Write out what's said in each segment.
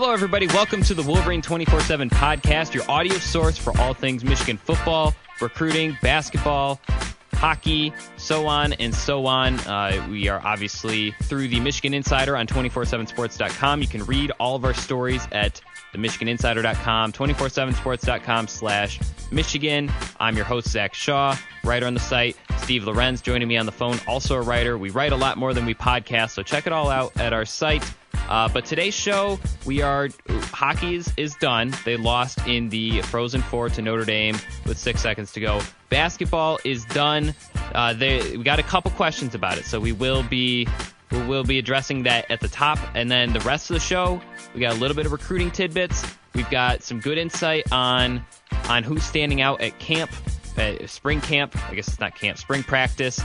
Hello, everybody. Welcome to the Wolverine 24 7 podcast, your audio source for all things Michigan football, recruiting, basketball, hockey, so on and so on. Uh, we are obviously through the Michigan Insider on 247sports.com. You can read all of our stories at the themichiganinsider.com, 247sports.com slash Michigan. I'm your host, Zach Shaw, writer on the site. Steve Lorenz joining me on the phone, also a writer. We write a lot more than we podcast, so check it all out at our site. Uh, but today's show, we are hockey's is, done. They lost in the Frozen Four to Notre Dame with six seconds to go. Basketball is done. Uh, they, we got a couple questions about it, so we will be we will be addressing that at the top, and then the rest of the show, we got a little bit of recruiting tidbits. We've got some good insight on on who's standing out at camp, at spring camp. I guess it's not camp, spring practice,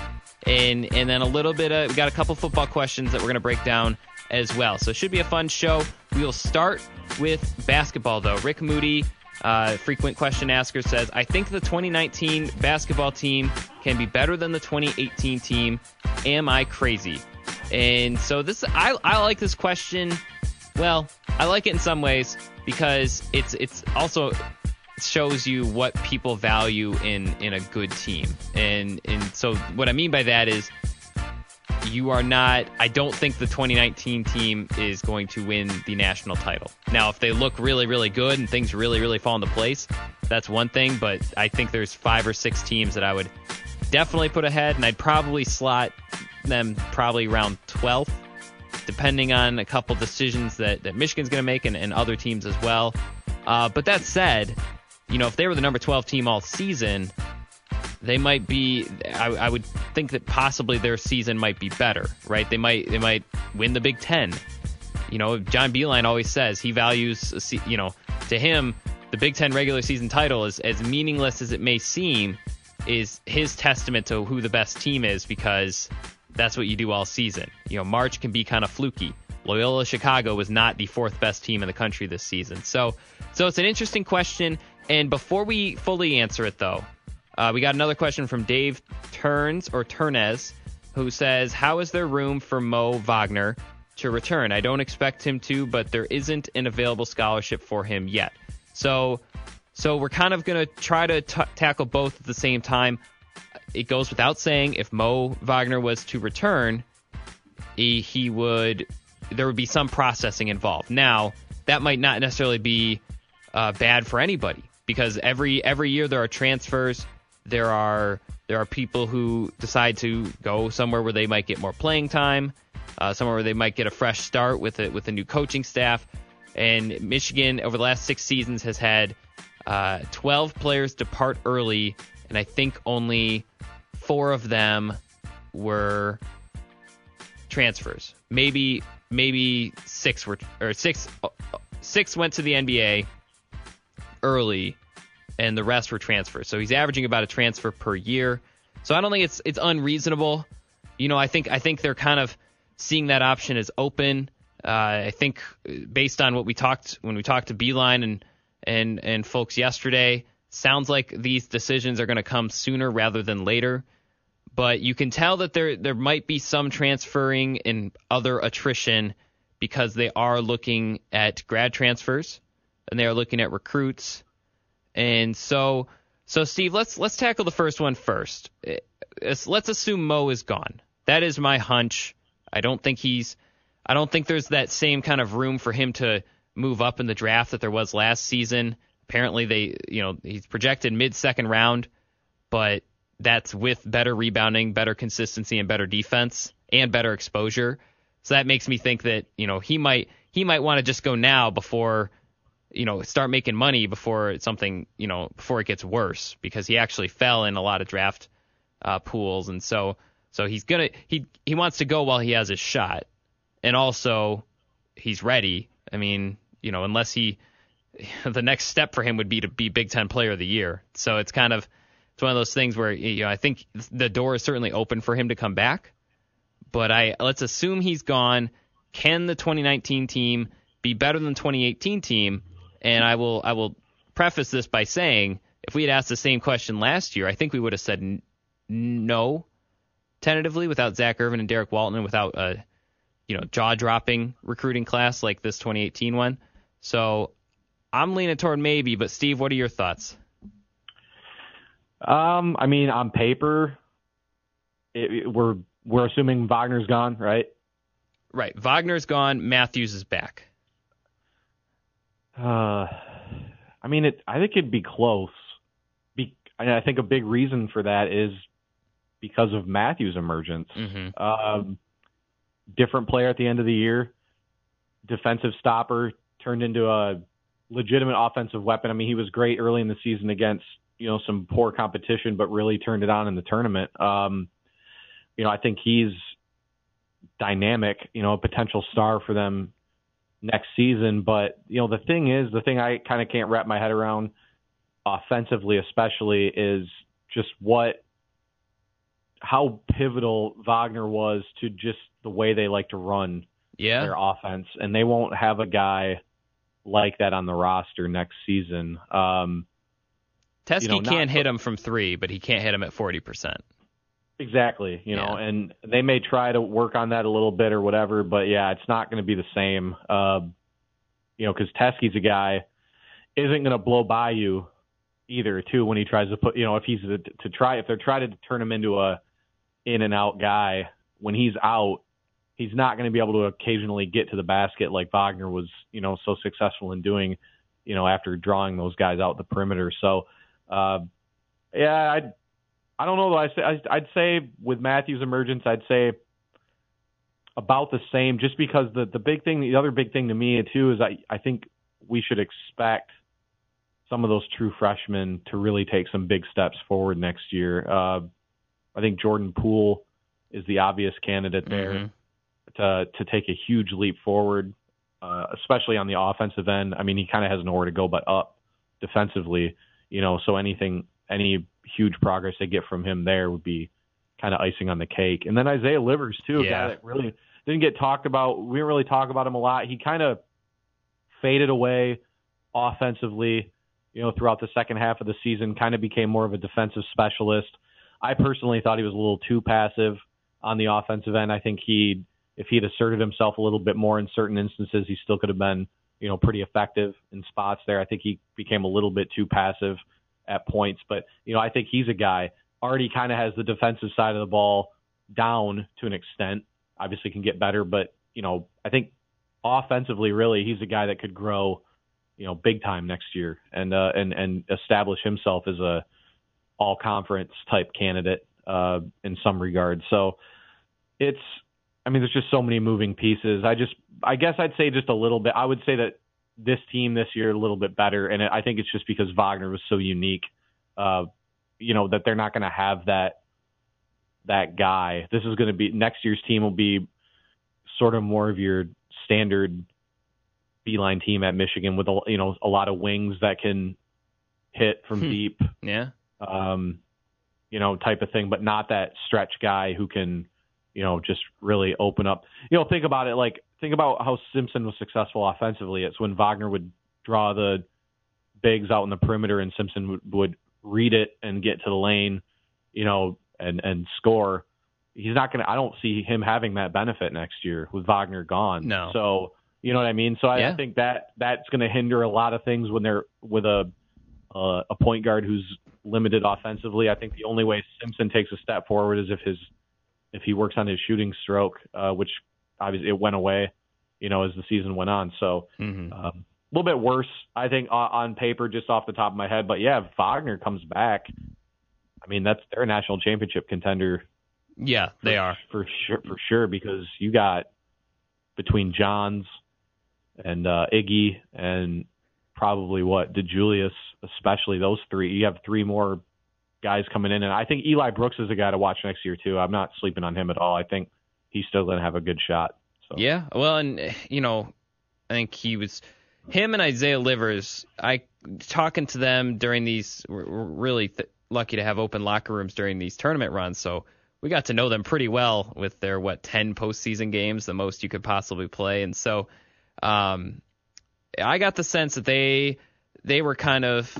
and and then a little bit of we got a couple football questions that we're gonna break down as well. So it should be a fun show. We will start with basketball, though. Rick Moody, uh, frequent question asker, says, I think the 2019 basketball team can be better than the 2018 team. Am I crazy? And so this, I, I like this question. Well, I like it in some ways because it's it's also shows you what people value in in a good team. And and so what I mean by that is you are not I don't think the 2019 team is going to win the national title. Now, if they look really really good and things really really fall into place, that's one thing, but I think there's 5 or 6 teams that I would definitely put ahead and I'd probably slot them probably around 12th depending on a couple decisions that, that Michigan's going to make and, and, other teams as well. Uh, but that said, you know, if they were the number 12 team all season, they might be. I, I, would think that possibly their season might be better, right? They might they might win the Big Ten. You know, John Beilein always says he values. You know, to him, the Big Ten regular season title is as meaningless as it may seem. Is his testament to who the best team is because that's what you do all season. You know, March can be kind of fluky. Loyola Chicago was not the fourth best team in the country this season. So, so it's an interesting question. And before we fully answer it, though, uh, we got another question from Dave Turns or Turnez, who says, "How is there room for Mo Wagner to return? I don't expect him to, but there isn't an available scholarship for him yet." So, so we're kind of going to try to t- tackle both at the same time. It goes without saying, if Mo Wagner was to return, he, he would there would be some processing involved. Now, that might not necessarily be uh, bad for anybody because every every year there are transfers there are there are people who decide to go somewhere where they might get more playing time, uh, somewhere where they might get a fresh start with it with a new coaching staff. And Michigan over the last six seasons has had uh, 12 players depart early, and I think only four of them were transfers. Maybe maybe six were or six six went to the NBA early, and the rest were transfers. So he's averaging about a transfer per year. So I don't think it's it's unreasonable. You know, I think I think they're kind of seeing that option as open. Uh, I think based on what we talked when we talked to Beilein and and and folks yesterday, sounds like these decisions are going to come sooner rather than later. But you can tell that there there might be some transferring and other attrition because they are looking at grad transfers and they are looking at recruits and so, so Steve, let's let's tackle the first one first. Eh, let's assume Mo is gone. That is my hunch. I don't think he's. I don't think there's that same kind of room for him to move up in the draft that there was last season. Apparently, they, you know, he's projected mid second round, but that's with better rebounding, better consistency, and better defense and better exposure. So that makes me think that you know he might he might want to just go now before you know, start making money before something, you know, before it gets worse because he actually fell in a lot of draft uh, pools, and so so he's gonna he he wants to go while he has his shot, and also he's ready. I mean, you know, unless he the next step for him would be to be Big Ten Player of the Year. So it's kind of it's one of those things where you know I think the door is certainly open for him to come back, but I let's assume he's gone. Can the 2019 team be better than the 2018 team? And I will I will preface this by saying if we had asked the same question last year, I think we would have said n- no tentatively without Zak Irvin and Derrick Walton and without a you know jaw dropping recruiting class like this 2018 one. So I'm leaning toward maybe, but Steve, what are your thoughts? Um, I mean, on paper, it, it, we're we're assuming Wagner's gone, right? Right. Wagner's gone. Matthews is back. Uh, I mean, it. I think it'd be close. Be, I think a big reason for that is because of Matthews' emergence. Mm-hmm. Um, different player at the end of the year, defensive stopper turned into a legitimate offensive weapon. I mean, he was great early in the season against you know some poor competition, but really turned it on in the tournament. Um, you know, I think he's dynamic. You know, a potential star for them next season. But you know, the thing is, the thing I kind of can't wrap my head around, offensively especially, is just what how pivotal Wagner was to just the way they like to run yeah. their offense, and they won't have a guy like that on the roster next season. Um, Teske you know, can't hit him from three, but he can't hit him at forty percent. Exactly, you know, yeah. and they may try to work on that a little bit or whatever, but yeah, it's not going to be the same. Uh, you know, because Teske's a guy isn't going to blow by you either, too, when he tries to put, you know, if he's to, to try, if they're trying to turn him into a in and out guy, when he's out, he's not going to be able to occasionally get to the basket like Wagner was, you know, so successful in doing, you know, after drawing those guys out the perimeter. So, uh, yeah, I, I don't know though. I say I'd say with Matthews' emergence, I'd say about the same. Just because the the big thing, the other big thing to me too is I I think we should expect some of those true freshmen to really take some big steps forward next year. Uh, I think Jordan Poole is the obvious candidate there mm-hmm. to to take a huge leap forward, uh, especially on the offensive end. I mean, he kind of has nowhere to go but up defensively, you know. So anything, any huge progress they get from him there would be kind of icing on the cake. And then Isaiah Livers too, a guy that really didn't get talked about. We didn't really talk about him a lot. He kind of faded away offensively, you know, throughout the second half of the season. Kind of became more of a defensive specialist. I personally thought he was a little too passive on the offensive end. I think he, if he'd asserted himself a little bit more in certain instances, he still could have been, you know, pretty effective in spots there. I think he became a little bit too passive at points, but you know, I think he's a guy already kind of has the defensive side of the ball down to an extent. Obviously, can get better, but you know, I think offensively, really, he's a guy that could grow, you know, big time next year and uh, and and establish himself as a all conference type candidate uh, in some regards. So it's, I mean, there's just so many moving pieces. I just, I guess I'd say just a little bit. I would say that this team this year a little bit better, and I think it's just because Wagner was so unique. Uh, you know that they're not going to have that that guy. This is going to be next year's team will be sort of more of your standard Beilein team at Michigan with a you know a lot of wings that can hit from Hmm. deep, Yeah. um, you know, type of thing, but not that stretch guy who can, you know, just really open up. You know, think about it like think about how Simpson was successful offensively. It's when Wagner would draw the bigs out in the perimeter and Simpson would, would read it and get to the lane, you know, and and score. He's not to I don't see him having that benefit next year with Wagner gone. No. So, you know what I mean? So I, Yeah. I think that that's to hinder a lot of things when they're with a uh, a point guard who's limited offensively. I think the only way Simpson takes a step forward is if his if he works on his shooting stroke, uh, which obviously it went away, you know, as the season went on. So hmm um, a little bit worse, I think, on, on paper, just off the top of my head. But yeah, if Wagner comes back, I mean, that's they're a national championship contender. Yeah, they for- are. for sure, for sure, because you got between Johns and uh, Iggy and probably what DeJulius, especially those three. You have three more guys coming in, and I think Eli Brooks is a guy to watch next year too. I'm not sleeping on him at all. I think he's still going to have a good shot. So. Yeah, well, and you know, I think he was him and Isaiah Livers. I talking to them during these. We're really th- lucky to have open locker rooms during these tournament runs, so we got to know them pretty well with their what ten postseason games, the most you could possibly play, and so um, I got the sense that they they were kind of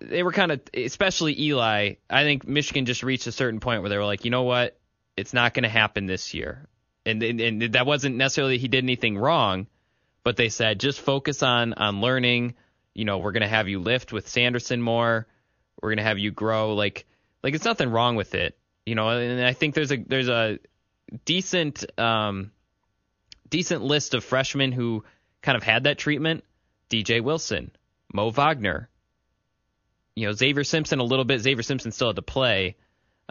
they were kind of especially Eli. I think Michigan just reached a certain point where they were like, you know what, it's not going to happen this year and, and and that wasn't necessarily he did anything wrong, but they said just focus on on learning. You know, we're going to have you lift with Sanderson more. We're going to have you grow. Like like it's nothing wrong with it. You know, and I think there's a there's a decent um decent list of freshmen who kind of had that treatment. DJ Wilson, Mo Wagner, you know Xavier Simpson a little bit. Xavier Simpson still had to play,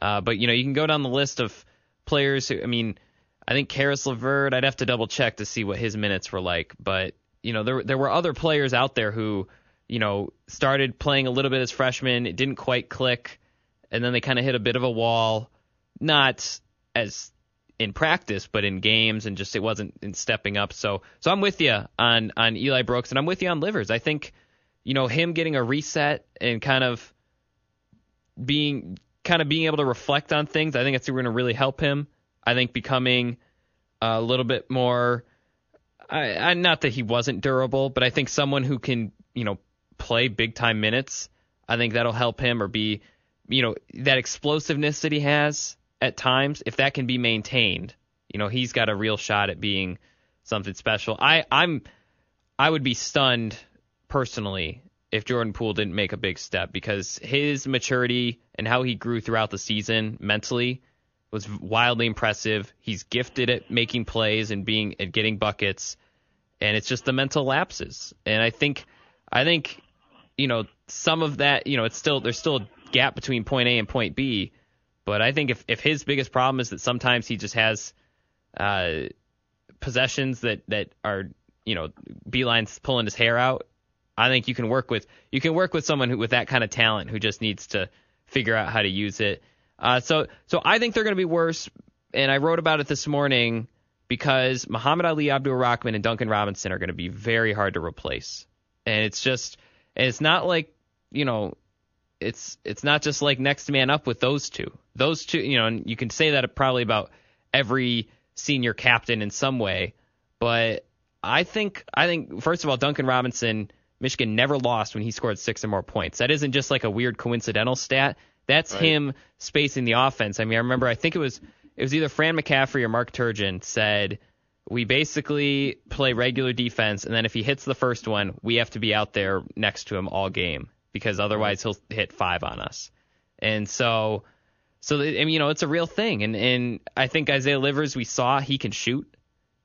uh, but you know you can go down the list of players who. I mean, I think Caris LeVert. I'd have to double check to see what his minutes were like, but you know there there were other players out there who you know started playing a little bit as freshmen. It didn't quite click, and then they kind of hit a bit of a wall. Not as in practice, but in games and just it wasn't in stepping up. So so I'm with you on on Eli Brooks and I'm with you on Livers. I think you know him getting a reset and kind of being kind of being able to reflect on things. I think it's going to really help him. I think becoming a little bit more. I, I not that he wasn't durable, but I think someone who can you know play big time minutes. I think that'll help him or be you know that explosiveness that he has at times, if that can be maintained, you know, he's got a real shot at being something special. I, I'm I would be stunned personally if Jordan Poole didn't make a big step because his maturity and how he grew throughout the season mentally was wildly impressive. He's gifted at making plays and being and getting buckets, and it's just the mental lapses. And I think I think you know some of that. You know, it's still there's still a gap between point A and point B but I think if, if his biggest problem is that sometimes he just has uh, possessions that, that are, you know, Beilein's pulling his hair out, I think you can work with you can work with someone who with that kind of talent who just needs to figure out how to use it. Uh, so so I think they're going to be worse, and I wrote about it this morning because Muhammad Ali, Abdur-Rahkman, and Duncan Robinson are going to be very hard to replace, and it's just it's not like you know it's it's not just like next man up with those two. Those two, you know, and you can say that probably about every senior captain in some way, but I think I think first of all, Duncan Robinson, Michigan never lost when he scored six or more points. That isn't just like a weird coincidental stat. That's right. him spacing the offense. I mean, I remember I think it was it was either Fran McCaffery or Mark Turgeon said we basically play regular defense, and then if he hits the first one, we have to be out there next to him all game because otherwise he'll hit five on us. And so, so I mean, you know, it's a real thing. And and I think Isaiah Livers, we saw he can shoot,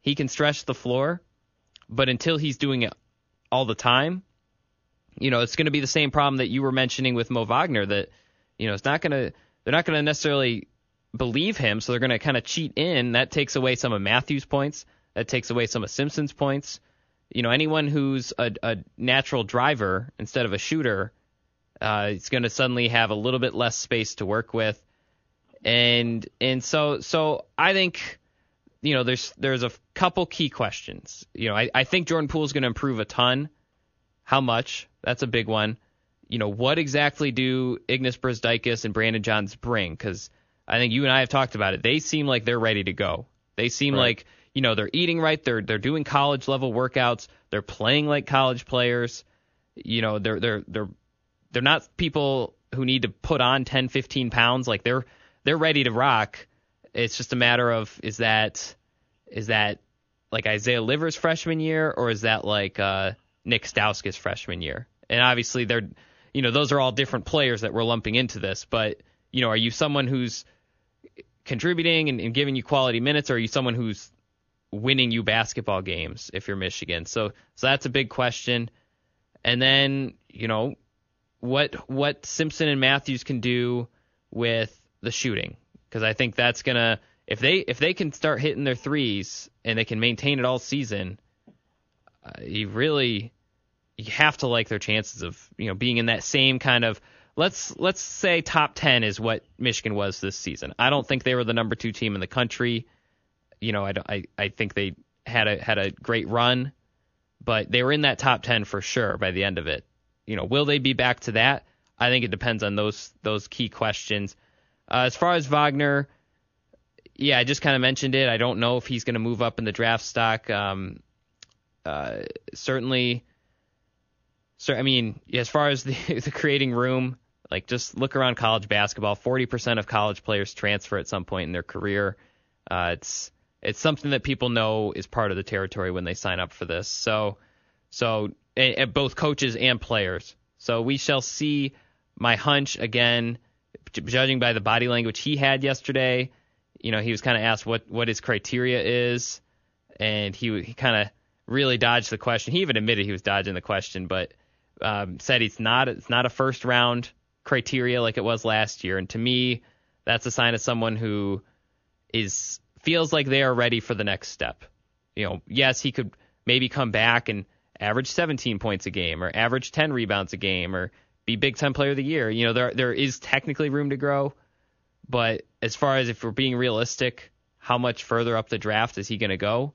he can stretch the floor, but until he's doing it all the time, you know, it's going to be the same problem that you were mentioning with Mo Wagner. That you know, it's not going to they're not going to necessarily believe him, so they're going to kind of cheat in. That takes away some of Matthews' points. That takes away some of Simpson's points. You know, anyone who's a, a natural driver instead of a shooter uh, he's going to suddenly have a little bit less space to work with, and and so so I think you know there's there's a couple key questions. You know, I, I think Jordan Poole is going to improve a ton. How much? That's a big one. You know, what exactly do Ignas Brazdeikis and Brandon Johns bring? Because I think you and I have talked about it. They seem like they're ready to go. They seem right. like you know they're eating right. They're they're doing college level workouts. They're playing like college players. You know, they're they're they're they're not people who need to put on 10, 15 pounds. Like they're they're ready to rock. It's just a matter of is that is that like Isaiah Livers freshman year or is that like uh, Nik Stauskas freshman year? And obviously they're you know those are all different players that we're lumping into this. But you know, are you someone who's contributing and, and giving you quality minutes, or are you someone who's winning you basketball games if you're Michigan? So so that's a big question. And then you know what what Simpson and Matthews can do with the shooting because I think that's gonna if they if they can start hitting their threes and they can maintain it all season, uh, you really you have to like their chances of you know being in that same kind of let's let's say top 10 is what Michigan was this season. I don't think they were the number 2 team in the country. You know, I I I think they had a had a great run, but they were in that top 10 for sure by the end of it you know, will they be back to that? I think it depends on those those key questions. Uh, as far as Wagner, yeah, I just kind of mentioned it. I don't know if he's going to move up in the draft stock. Um, uh, certainly, so I mean, as far as the, the creating room, like just look around college basketball. Forty percent of college players transfer at some point in their career. Uh, it's it's something that people know is part of the territory when they sign up for this. So, so and, and both coaches and players. So we shall see. My hunch again, judging by the body language he had yesterday, you know, he was kind of asked what what his criteria is, and he he kind of really dodged the question. He even admitted he was dodging the question, but um, said it's not it's not a first round criteria like it was last year. And to me, that's a sign of someone who is feels like they are ready for the next step. You know, yes, he could maybe come back and average 17 points a game or average 10 rebounds a game or be Big Ten Player of the Year. You know, there there is technically room to grow, but as far as if we're being realistic, how much further up the draft is he going to go?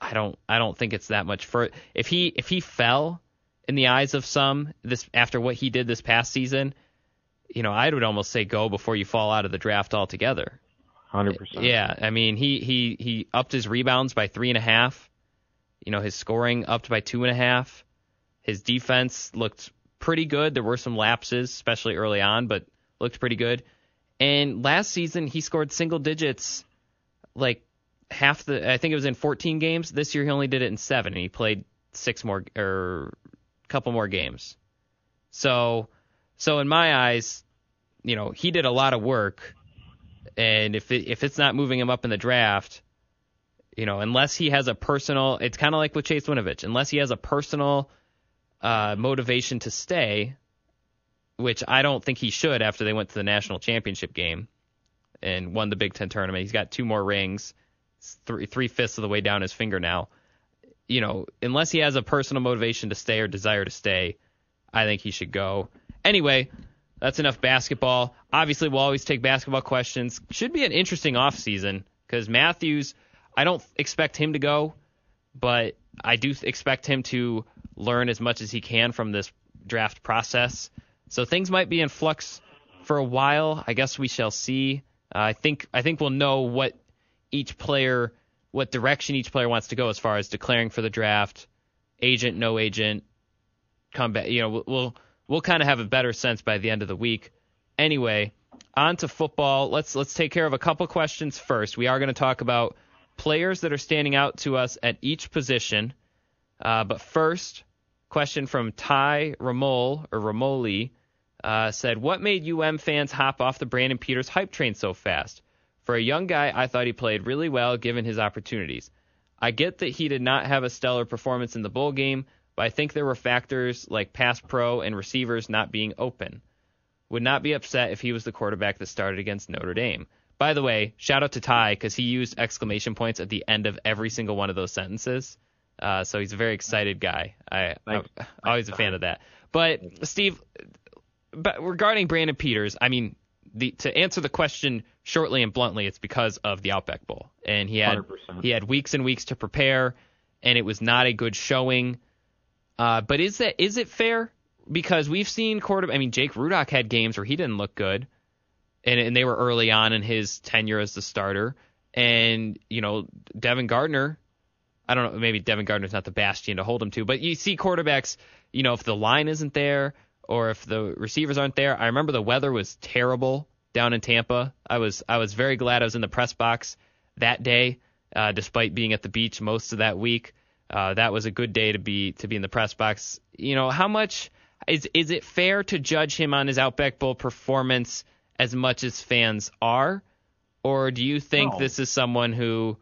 I don't I don't think it's that much further. If he if he fell in the eyes of some this after what he did this past season, you know, I would almost say go before you fall out of the draft altogether. Hundred percent. Yeah, I mean he he he upped his rebounds by three and a half. You know, his scoring upped by two and a half. His defense looked pretty good. There were some lapses, especially early on, but looked pretty good. And last season he scored single digits, like half the. I think it was in 14 games. This year he only did it in seven, and he played six more or couple more games. So, so in my eyes, you know, he did a lot of work, and if it, if it's not moving him up in the draft, you know, unless he has a personal, it's kind of like with Chase Winovich, unless he has a personal uh, motivation to stay, which I don't think he should after they went to the national championship game and won the Big Ten tournament. He's got two more rings, three three fifths of the way down his finger now. You know, unless he has a personal motivation to stay or desire to stay, I think he should go. Anyway, that's enough basketball. Obviously, we'll always take basketball questions. Should be an interesting off season because Matthews, I don't expect him to go, but I do expect him to learn as much as he can from this draft process. So things might be in flux for a while. I guess we shall see. Uh, I think I think we'll know what each player, what direction each player wants to go as far as declaring for the draft, agent, no agent, come back. You know, we'll we'll kind of have a better sense by the end of the week. Anyway, on to football. Let's let's take care of a couple questions first. We are going to talk about players that are standing out to us at each position. Uh, but first, question from Ty Ramol or Ramoli uh, said, "What made UM fans hop off the Brandon Peters hype train so fast? For a young guy, I thought he played really well given his opportunities. I get that he did not have a stellar performance in the bowl game, but I think there were factors like pass pro and receivers not being open. Would not be upset if he was the quarterback that started against Notre Dame." By the way, shout out to Ty because he used exclamation points at the end of every single one of those sentences. Uh, so he's a very excited guy. I, I'm always a fan of that. But Steve, but regarding Brandon Peters, I mean, the, to answer the question shortly and bluntly, it's because of the Outback Bowl, and he had 100%. he had weeks and weeks to prepare, and it was not a good showing. Uh, but is that is it fair? Because we've seen quarter. I mean, Jake Rudock had games where he didn't look good and, and they were early on in his tenure as the starter. And you know, Devin Gardner, I don't know, maybe Devin Gardner's not the bastion to hold him to, but you see quarterbacks, you know, if the line isn't there or if the receivers aren't there. I remember the weather was terrible down in Tampa. I was I was very glad I was in the press box that day, uh, despite being at the beach most of that week. Uh, that was a good day to be to be in the press box. You know, how much is is it fair to judge him on his Outback Bowl performance? as much as fans are? Or do you think no. this is someone who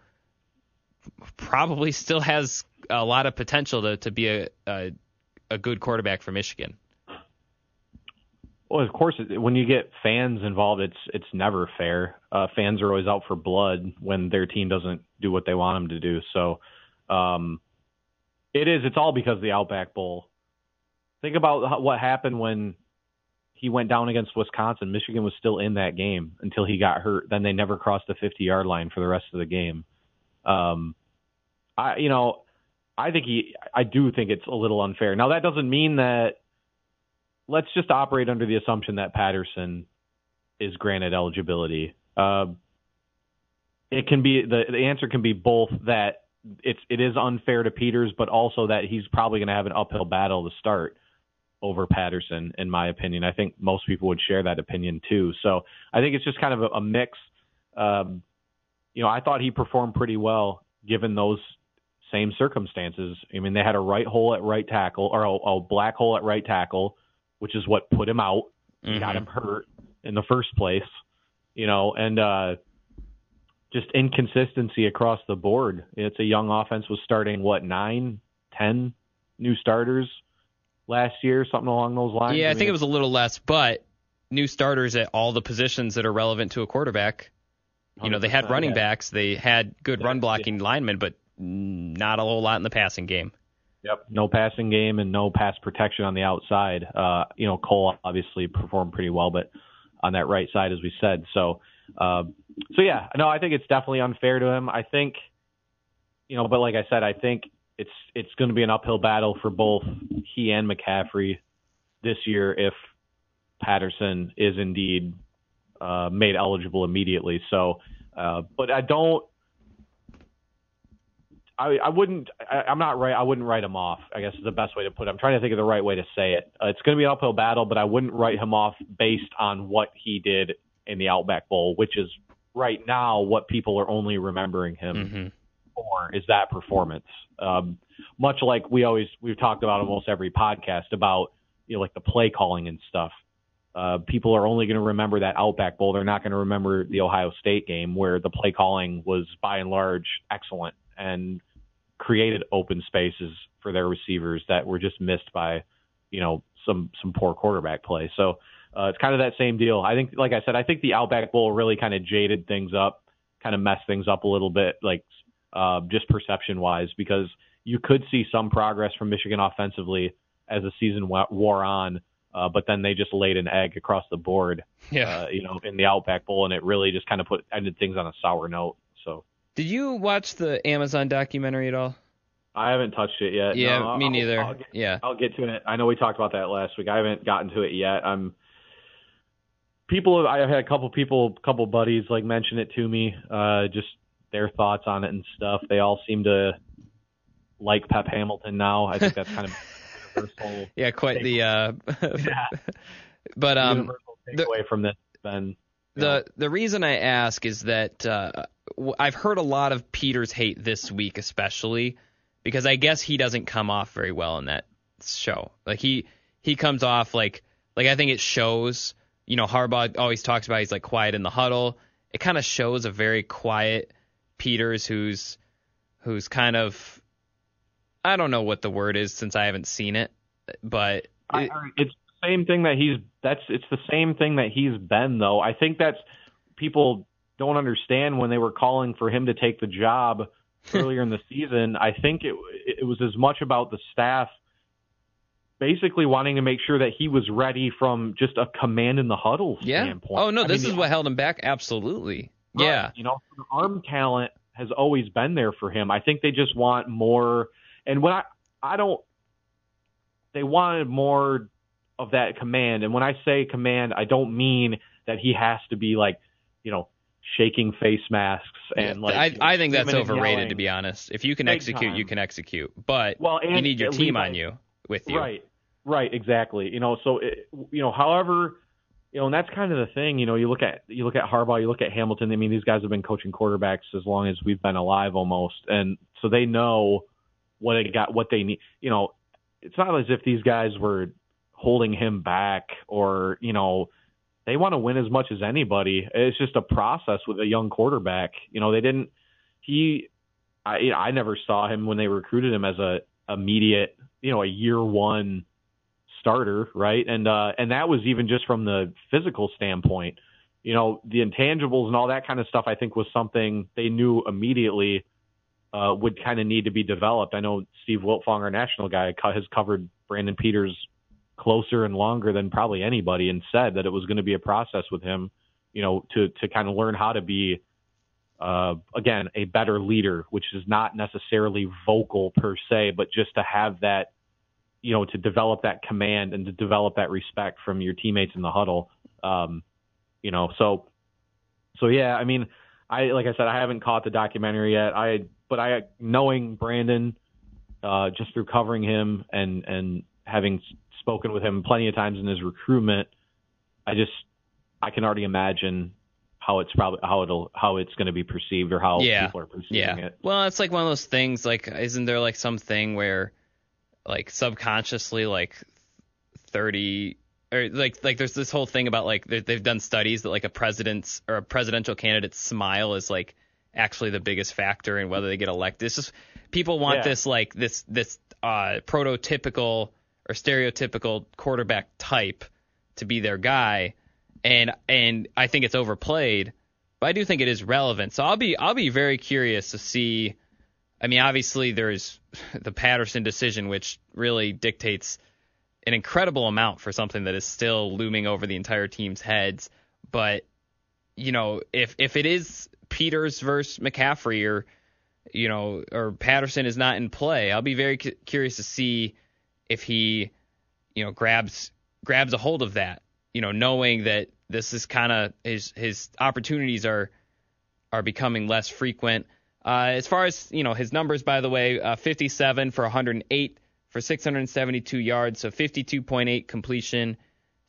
probably still has a lot of potential to, to be a, a, a good quarterback for Michigan? Well, of course, when you get fans involved, it's it's never fair. Uh, fans are always out for blood when their team doesn't do what they want them to do. So, um, it is. It's all because of the Outback Bowl. Think about what happened when he went down against Wisconsin. Michigan was still in that game until he got hurt. Then they never crossed the 50 yard line for the rest of the game. Um, I, you know, I think he, I do think it's a little unfair. Now that doesn't mean that. Let's just operate under the assumption that Patterson is granted eligibility. Uh, it can be the the answer can be both that it's it is unfair to Peters, but also that he's probably going to have an uphill battle to start over Patterson, in my opinion. I think most people would share that opinion too. So I think it's just kind of a, a mix. Um, you know, I thought he performed pretty well given those same circumstances. I mean, they had a right hole at right tackle or a, a black hole at right tackle, which is what put him out, mm-hmm. got him hurt in the first place. You know, and uh, just inconsistency across the board. It's a young offense was starting what nine, ten new starters last year, something along those lines. Yeah, I, I mean, think it was a little less, but new starters at all the positions that are relevant to a quarterback. You know, they had running yeah. backs, they had good yeah, run blocking yeah. linemen, but not a whole lot in the passing game. Yep, no passing game and no pass protection on the outside. Uh, you know, Cole obviously performed pretty well, but on that right side, as we said. So, uh, so yeah, no, I think it's definitely unfair to him. I think, you know, but like I said, I think it's it's going to be an uphill battle for both he and McCaffrey this year if Patterson is indeed uh, made eligible immediately. So, uh, but I don't. I, I wouldn't. I, I'm not right. I wouldn't write him off. I guess is the best way to put it. I'm trying to think of the right way to say it. Uh, it's going to be an uphill battle, but I wouldn't write him off based on what he did in the Outback Bowl, which is right now what people are only remembering him mm-hmm. for is that performance. Um, much like we always we've talked about almost every podcast about you know like the play calling and stuff. Uh, people are only going to remember that Outback Bowl. They're not going to remember the Ohio State game where the play calling was by and large excellent and created open spaces for their receivers that were just missed by, you know, some some poor quarterback play. So uh, it's kind of that same deal. I think, like I said, I think the Outback Bowl really kind of jaded things up, kind of messed things up a little bit, like uh, just perception wise, because you could see some progress from Michigan offensively as the season wore on. Uh, but then they just laid an egg across the board, yeah. Uh, you know, in the Outback Bowl, and it really just kind of put ended things on a sour note. Did you watch the Amazon documentary at all? I haven't touched it yet. Yeah, no, me I'll, neither. I'll get, yeah, I'll get to it. I know we talked about that last week. I haven't gotten to it yet. I'm people. I've had a couple people, couple buddies, like mention it to me. Uh, just their thoughts on it and stuff. They all seem to like Pep Hamilton now. I think that's kind of universal. yeah, quite the. Uh, yeah. But um, universal takeaway the, from this, Ben. The know. the reason I ask is that uh, I've heard a lot of Peters hate this week, especially because I guess he doesn't come off very well in that show. Like he he comes off like like I think it shows. You know, Harbaugh always talks about he's like quiet in the huddle. It kind of shows a very quiet Peters who's who's kind of I don't know what the word is since I haven't seen it, but it, it's the same thing that he's that's it's the same thing that he's been though. I think that's people don't understand when they were calling for him to take the job hmm. earlier in the season. I think it it was as much about the staff basically wanting to make sure that he was ready from just a command in the huddle yeah. standpoint. Oh no, this mean, is what held him back. Absolutely. Right. Yeah. You know, the arm talent has always been there for him. I think they just want more and when I I don't they wanted more of that command. And when I say command, I don't mean that he has to be like, you know, shaking face masks and yeah, like. I, I think that's overrated to be honest. If you can execute, time. you can execute. But well, you need your team on you with you. Right. Right. Exactly. You know. So it, you know, however. You know, and that's kind of the thing. You know, you look at you look at Harbaugh, you look at Hamilton. I mean, these guys have been coaching quarterbacks as long as we've been alive, almost, and so they know what they got, what they need. You know, it's not as if these guys were holding him back or you know they want to win as much as anybody. It's just a process with a young quarterback. You know, they didn't. He, I, I never saw him when they recruited him as a immediate, you know, a year one starter, right? And uh, and that was even just from the physical standpoint. You know, the intangibles and all that kind of stuff. I think was something they knew immediately uh, would kind of need to be developed. I know Steve Wiltfong, our national guy, has covered Brandon Peters closer and longer than probably anybody, and said that it was going to be a process with him, you know, to to kind of learn how to be, uh, again, a better leader, which is not necessarily vocal per se, but just to have that, you know, to develop that command and to develop that respect from your teammates in the huddle. Um, you know, so so yeah, I mean. I like I said, I haven't caught the documentary yet. I but I knowing Brandon uh, just through covering him and and having spoken with him plenty of times in his recruitment, I just I can already imagine how it's probably how it'll how it's going to be perceived or how Yeah. people are perceiving Yeah. it. Well, it's like one of those things. Like, isn't there like something where, like, subconsciously, like, thirty or like like there's this whole thing about like they- they've done studies that like a president's or a presidential candidate's smile is like actually the biggest factor in whether they get elected. It's just people want Yeah. this like this this uh, prototypical or stereotypical quarterback type to be their guy, and and I think it's overplayed, but I do think it is relevant. So I'll be I'll be very curious to see. I mean, obviously there's the Patterson decision, which really dictates an incredible amount for something that is still looming over the entire team's heads. But you know, if if it is Peters versus McCaffrey, or you know, or Patterson is not in play, I'll be very cu- curious to see if he, you know, grabs grabs a hold of that. You know, knowing that this is kind of his his opportunities are are becoming less frequent. Uh, as far as you know, his numbers, by the way, uh, 57 for 108 for 672 yards, so 52.8 completion,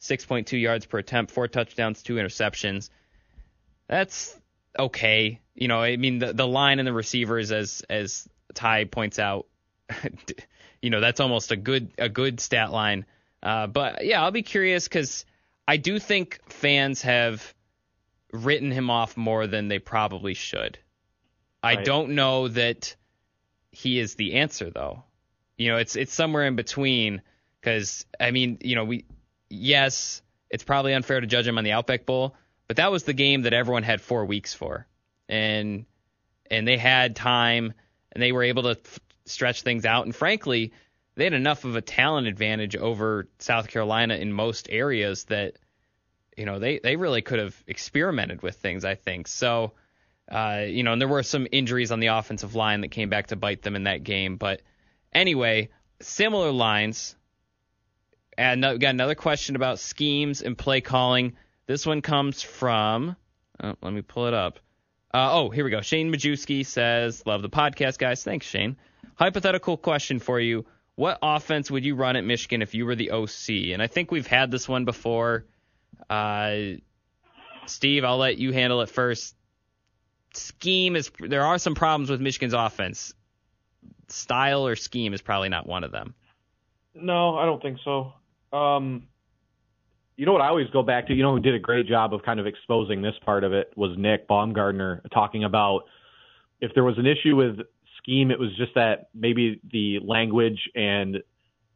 6.2 yards per attempt, four touchdowns, two interceptions. That's okay. You know, I mean, the the line and the receivers, as as Ty points out, you know, that's almost a good a good stat line. Uh, but yeah, I'll be curious because I do think fans have written him off more than they probably should. I Right. don't know that he is the answer though. You know, it's it's somewhere in between because I mean, you know, we yes, it's probably unfair to judge him on the Outback Bowl, but that was the game that everyone had four weeks for, and and they had time and they were able to f- stretch things out. And frankly, they had enough of a talent advantage over South Carolina in most areas that you know they they really could have experimented with things. I think so. Uh, you know, and there were some injuries on the offensive line that came back to bite them in that game. But anyway, similar lines. And got another question about schemes and play calling. This one comes from. Oh, let me pull it up. Uh, oh, here we go. Shane Majewski says, "Love the podcast, guys. Thanks, Shane. Hypothetical question for you: What offense would you run at Michigan if you were the OC?" And I think we've had this one before. Uh, Steve, I'll let you handle it first. Scheme is there are some problems with Michigan's offense. Style or scheme is probably not one of them. No, I don't think so. Um, you know what I always go back to? You know who did a great job of kind of exposing this part of it was Nick Baumgardner talking about if there was an issue with scheme, it was just that maybe the language and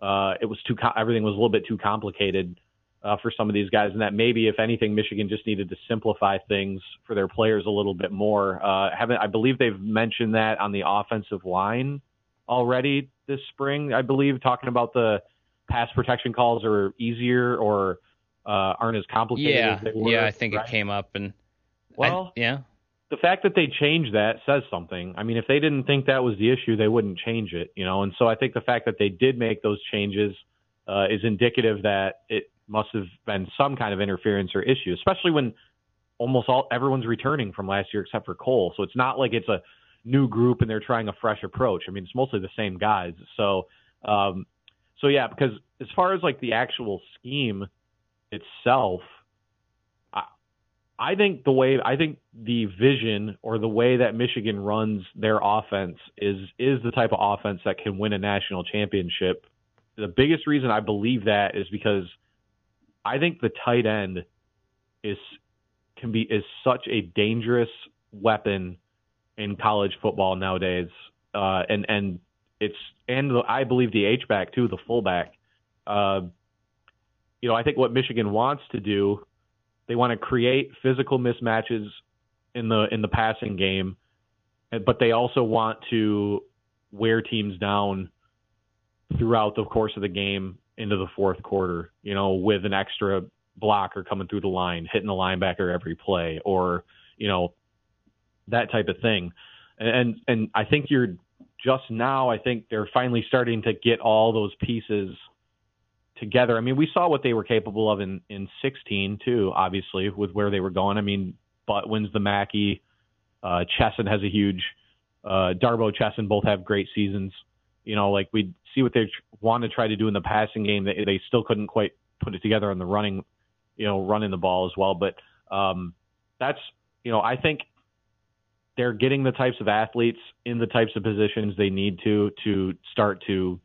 uh, it was too everything was a little bit too complicated uh, for some of these guys, and that maybe if anything, Michigan just needed to simplify things for their players a little bit more. Uh, haven't I believe they've mentioned that on the offensive line already this spring, I believe, talking about the pass protection calls are easier or uh, aren't as complicated Yeah, as they were. yeah, I think right? it came up and I- Well, yeah, the fact that they changed that says something. I mean, if they didn't think that was the issue, they wouldn't change it, you know. And so I think the fact that they did make those changes uh, is indicative that it must have been some kind of interference or issue, especially when almost all everyone's returning from last year except for Cole. So it's not like it's a new group and they're trying a fresh approach. I mean, it's mostly the same guys. So, um, so yeah, because as far as like the actual scheme itself, I, I think the way I think the vision or the way that Michigan runs their offense is is the type of offense that can win a national championship. The biggest reason I believe that is because I think the tight end is can be is such a dangerous weapon in college football nowadays. Uh, and and it's and I believe the H back too, the fullback. Uh, you know, I think what Michigan wants to do, they want to create physical mismatches in the in the passing game, but they also want to wear teams down throughout the course of the game into the fourth quarter. You know, with an extra blocker coming through the line, hitting the linebacker every play, or you know that type of thing. And and I think you're just now. I think they're finally starting to get all those pieces together. I mean, we saw what they were capable of in in 16 too. Obviously, with where they were going. I mean, Butt wins the Mackey. Uh, Chesson has a huge. Uh, Darboh Chesson both have great seasons. You know, like we see what they want to try to do in the passing game. They they still couldn't quite put it together on the running, you know, running the ball as well. But um, that's you know, I think they're getting the types of athletes in the types of positions they need to to start to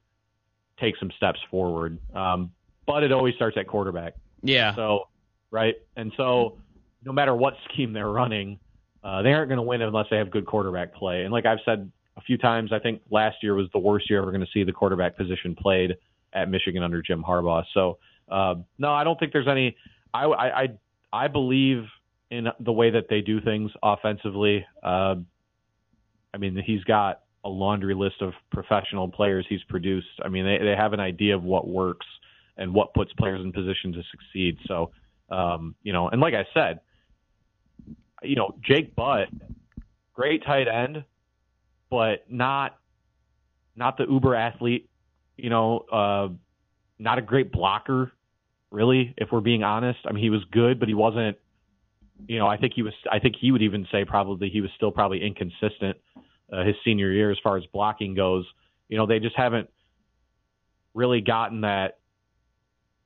take some steps forward. Um, but it always starts at quarterback. Yeah. So, right, and so no matter what scheme they're running, uh, they aren't going to win unless they have good quarterback play. And like I've said a few times, I think last year was the worst year ever going to see the quarterback position played at Michigan under Jim Harbaugh. So, uh, no, I don't think there's any. I, I, I believe in the way that they do things offensively. Uh, I mean, he's got a laundry list of professional players he's produced. I mean, they, they have an idea of what works and what puts players in position to succeed. So, um, you know, and like I said, you know, Jake Butt, great tight end, but not not the uber athlete. You know, uh, not a great blocker, really. If we're being honest, I mean, he was good, but he wasn't. You know, I think he was. I think he would even say probably he was still probably inconsistent uh, his senior year as far as blocking goes. You know, they just haven't really gotten that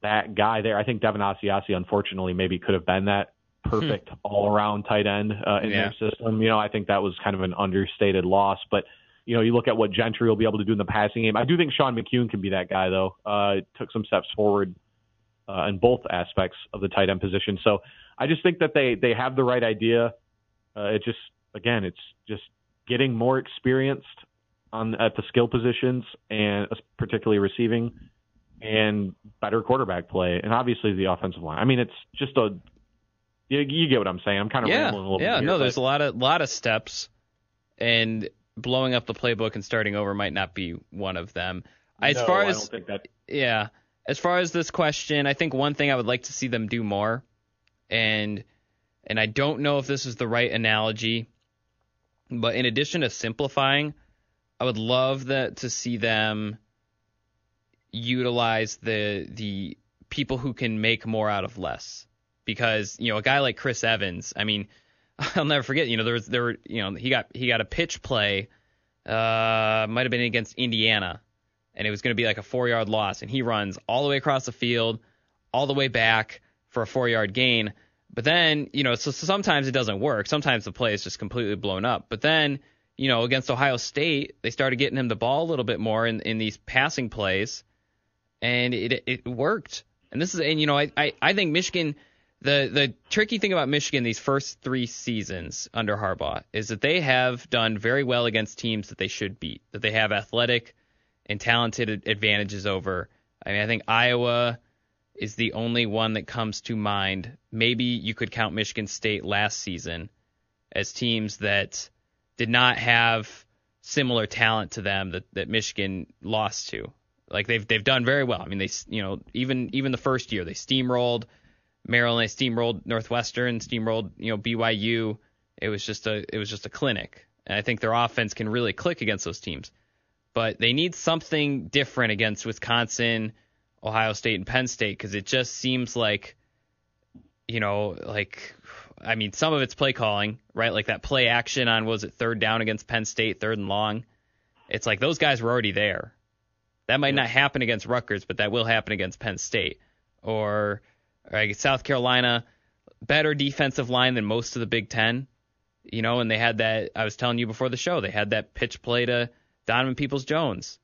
that guy there. I think Devin Asiasi, unfortunately, maybe could have been that perfect all around tight end uh, in Yeah. their system. You know, I think that was kind of an understated loss. But you know, you look at what Gentry will be able to do in the passing game. I do think Sean McKeon can be that guy, though. Uh, took some steps forward uh, in both aspects of the tight end position. So I just think that they they have the right idea. Uh, it just again, it's just getting more experienced on at the skill positions and particularly receiving and better quarterback play and obviously the offensive line. I mean, it's just a you, you get what I'm saying. I'm kind of yeah, rambling a little yeah. bit. here, no, but- there's a lot of lot of steps, and blowing up the playbook and starting over might not be one of them. As No, far I as don't think that yeah, as far as this question, I think one thing I would like to see them do more, and and I don't know if this is the right analogy, but in addition to simplifying, I would love that to see them utilize the the people who can make more out of less. Because you know a guy like Chris Evans, I mean, I'll never forget. You know there was there were you know he got he got a pitch play, uh, might have been against Indiana, and it was going to be like a four yard loss, and he runs all the way across the field, all the way back for a four yard gain. But then you know so, so sometimes it doesn't work. Sometimes the play is just completely blown up. But then you know against Ohio State, they started getting him the ball a little bit more in in these passing plays, and it it worked. And this is and you know I I, I think Michigan. The the tricky thing about Michigan these first three seasons under Harbaugh is that they have done very well against teams that they should beat. That they have athletic and talented advantages over. I mean, I think Iowa is the only one that comes to mind. Maybe you could count Michigan State last season as teams that did not have similar talent to them that, that Michigan lost to. Like they've they've done very well. I mean, they you know even even the first year they steamrolled Maryland, they steamrolled Northwestern, steamrolled you know BYU. It was just a it was just a clinic, and I think their offense can really click against those teams. But they need something different against Wisconsin, Ohio State, and Penn State because it just seems like, you know, like I mean, some of it's play calling, right? Like that play action on was it third down against Penn State, third and long. It's like those guys were already there. That might not happen against Rutgers, but that will happen against Penn State or, guess South Carolina. Better defensive line than most of the Big Ten, you know. And they had that. I was telling you before the show, they had that pitch play to Donovan Peoples Jones,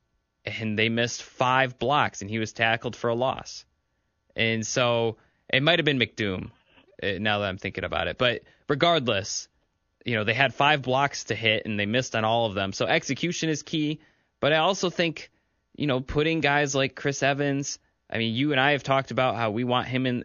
and they missed five blocks, and he was tackled for a loss. And so it might have been McDoom. uh, Now that I'm thinking about it, but regardless, you know they had five blocks to hit, and they missed on all of them. So execution is key. But I also think, you know, putting guys like Chris Evans. I mean, you and I have talked about how we want him in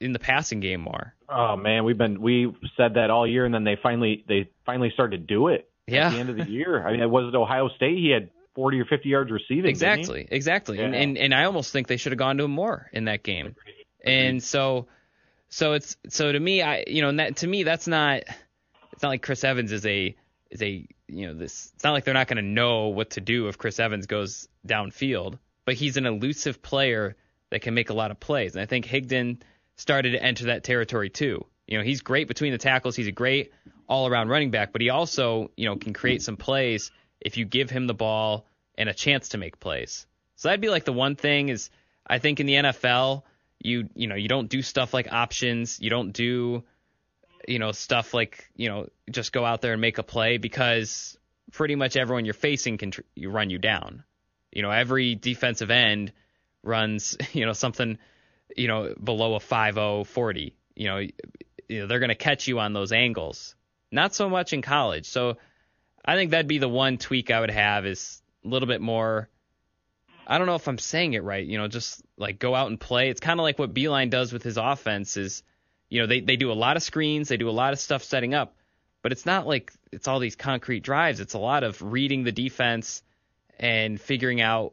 in the passing game more. Oh man, we've been we said that all year, and then they finally they finally started to do it Yeah. at the end of the year. I mean, it was it Ohio State? He had 40 or 50 yards receiving. Exactly, exactly. And, Yeah. and and I almost think they should have gone to him more in that game. And so so it's so to me I you know and that to me that's not it's not like Chris Evans is a is a you know this it's not like they're not going to know what to do if Chris Evans goes downfield, but he's an elusive player that can make a lot of plays. And I think Higdon started to enter that territory too. You know, he's great between the tackles, he's a great all-around running back, but he also, you know, can create some plays if you give him the ball and a chance to make plays. So that'd be like the one thing is I think in the NFL you you know you don't do stuff like options, you don't do you know, stuff like, you know, just go out there and make a play because pretty much everyone you're facing can tr- you run you down. You know, every defensive end runs, you know, something, you know, below a 5 40. You know, you know, they're going to catch you on those angles. Not so much in college. So I think that'd be the one tweak I would have is a little bit more I don't know if I'm saying it right, you know, just like go out and play. It's kind of like what Beilein does with his offense is, you know, they, they do a lot of screens, they do a lot of stuff setting up, but it's not like it's all these concrete drives. It's a lot of reading the defense and figuring out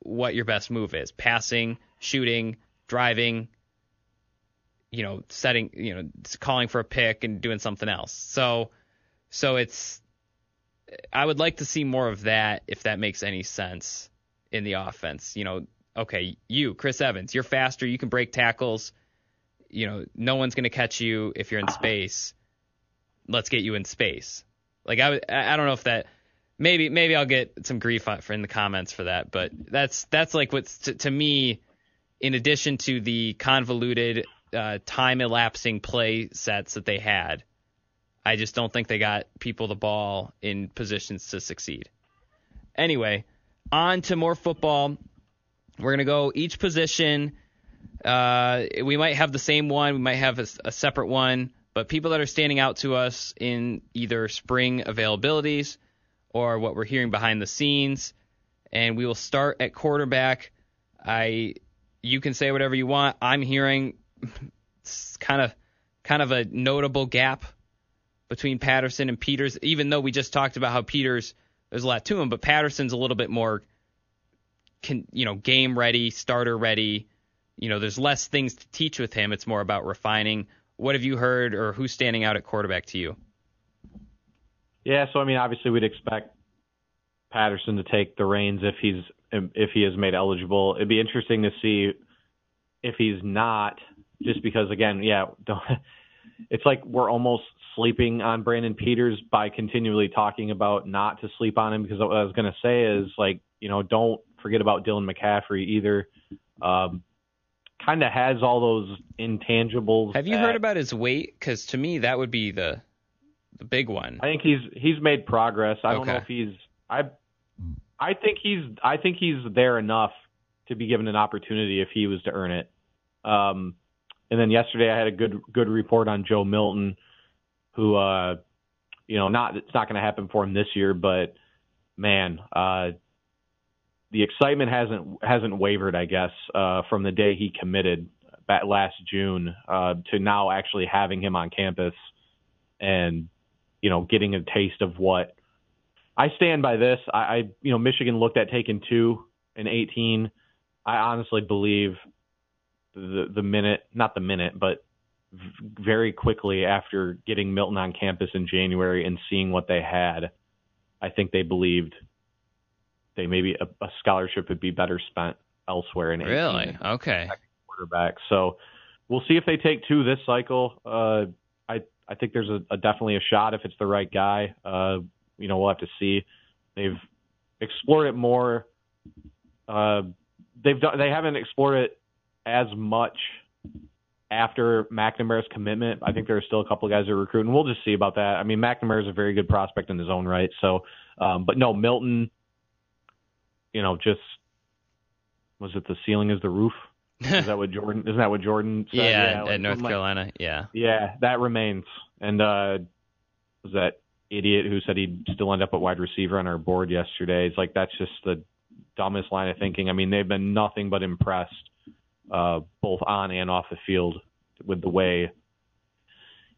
what your best move is passing, shooting, driving, you know, setting, you know, calling for a pick and doing something else. So, so it's, I would like to see more of that if that makes any sense in the offense. You know, okay, you, Chris Evans, you're faster, you can break tackles. You know, no one's going to catch you if you're in space. Let's get you in space. Like I, I don't know if that maybe maybe I'll get some grief for in the comments for that, but that's that's like what's to, to me. In addition to the convoluted uh, time elapsing play sets that they had, I just don't think they got people the ball in positions to succeed. Anyway, on to more football. We're gonna go each position. Uh, we might have the same one. We might have a, a separate one. But people that are standing out to us in either spring availabilities or what we're hearing behind the scenes. And we will start at quarterback. I, you can say whatever you want. I'm hearing kind of, kind of a notable gap between Patterson and Peters. Even though we just talked about how Peters there's a lot to him, but Patterson's a little bit more, can, you know, game ready, starter ready. You know, there's less things to teach with him. It's more about refining. What have you heard, or who's standing out at quarterback to you? Yeah, so I mean, obviously we'd expect Patterson to take the reins if he's if he is made eligible. It'd be interesting to see if he's not, just because again, yeah, it's like we're almost sleeping on Brandon Peters by continually talking about not to sleep on him because what I was going to say is like, you know, don't forget about Dylan McCaffrey either. Um, kind of has all those intangibles. Have you that, heard about his weight? Because to me, that would be the the big one. I think he's he's made progress. I okay. don't know if he's I I think he's I think he's there enough to be given an opportunity if he was to earn it. Um, and then yesterday I had a good good report on Joe Milton who, uh, you know, not it's not going to happen for him this year, but man, uh, the excitement hasn't hasn't wavered, I guess, uh, from the day he committed back last June uh, to now actually having him on campus and you know getting a taste of what I stand by this. I, I you know Michigan looked at taking two in 18. I honestly believe the the minute, not the minute, but very quickly after getting Milton on campus in January and seeing what they had, I think they believed they maybe a, a scholarship would be better spent elsewhere in really okay quarterback. So we'll see if they take two this cycle. Uh, I I think there's a, a, definitely a shot if it's the right guy. Uh, you know we'll have to see. They've explored it more. Uh, they've done, they haven't explored it as much after McNamara's commitment. I think there are still a couple of guys that are recruiting. We'll just see about that. I mean, McNamara is a very good prospect in his own right. So, um, but no, Milton, you know, just was it the ceiling is the roof? Is that what Jordan? Isn't that what Jordan said? Yeah, yeah like, at North Carolina. Like, yeah. Yeah, that remains. And uh, was that idiot who said he'd still end up at wide receiver on our board yesterday? It's like that's just the dumbest line of thinking. I mean, they've been nothing but impressed uh, both on and off the field with the way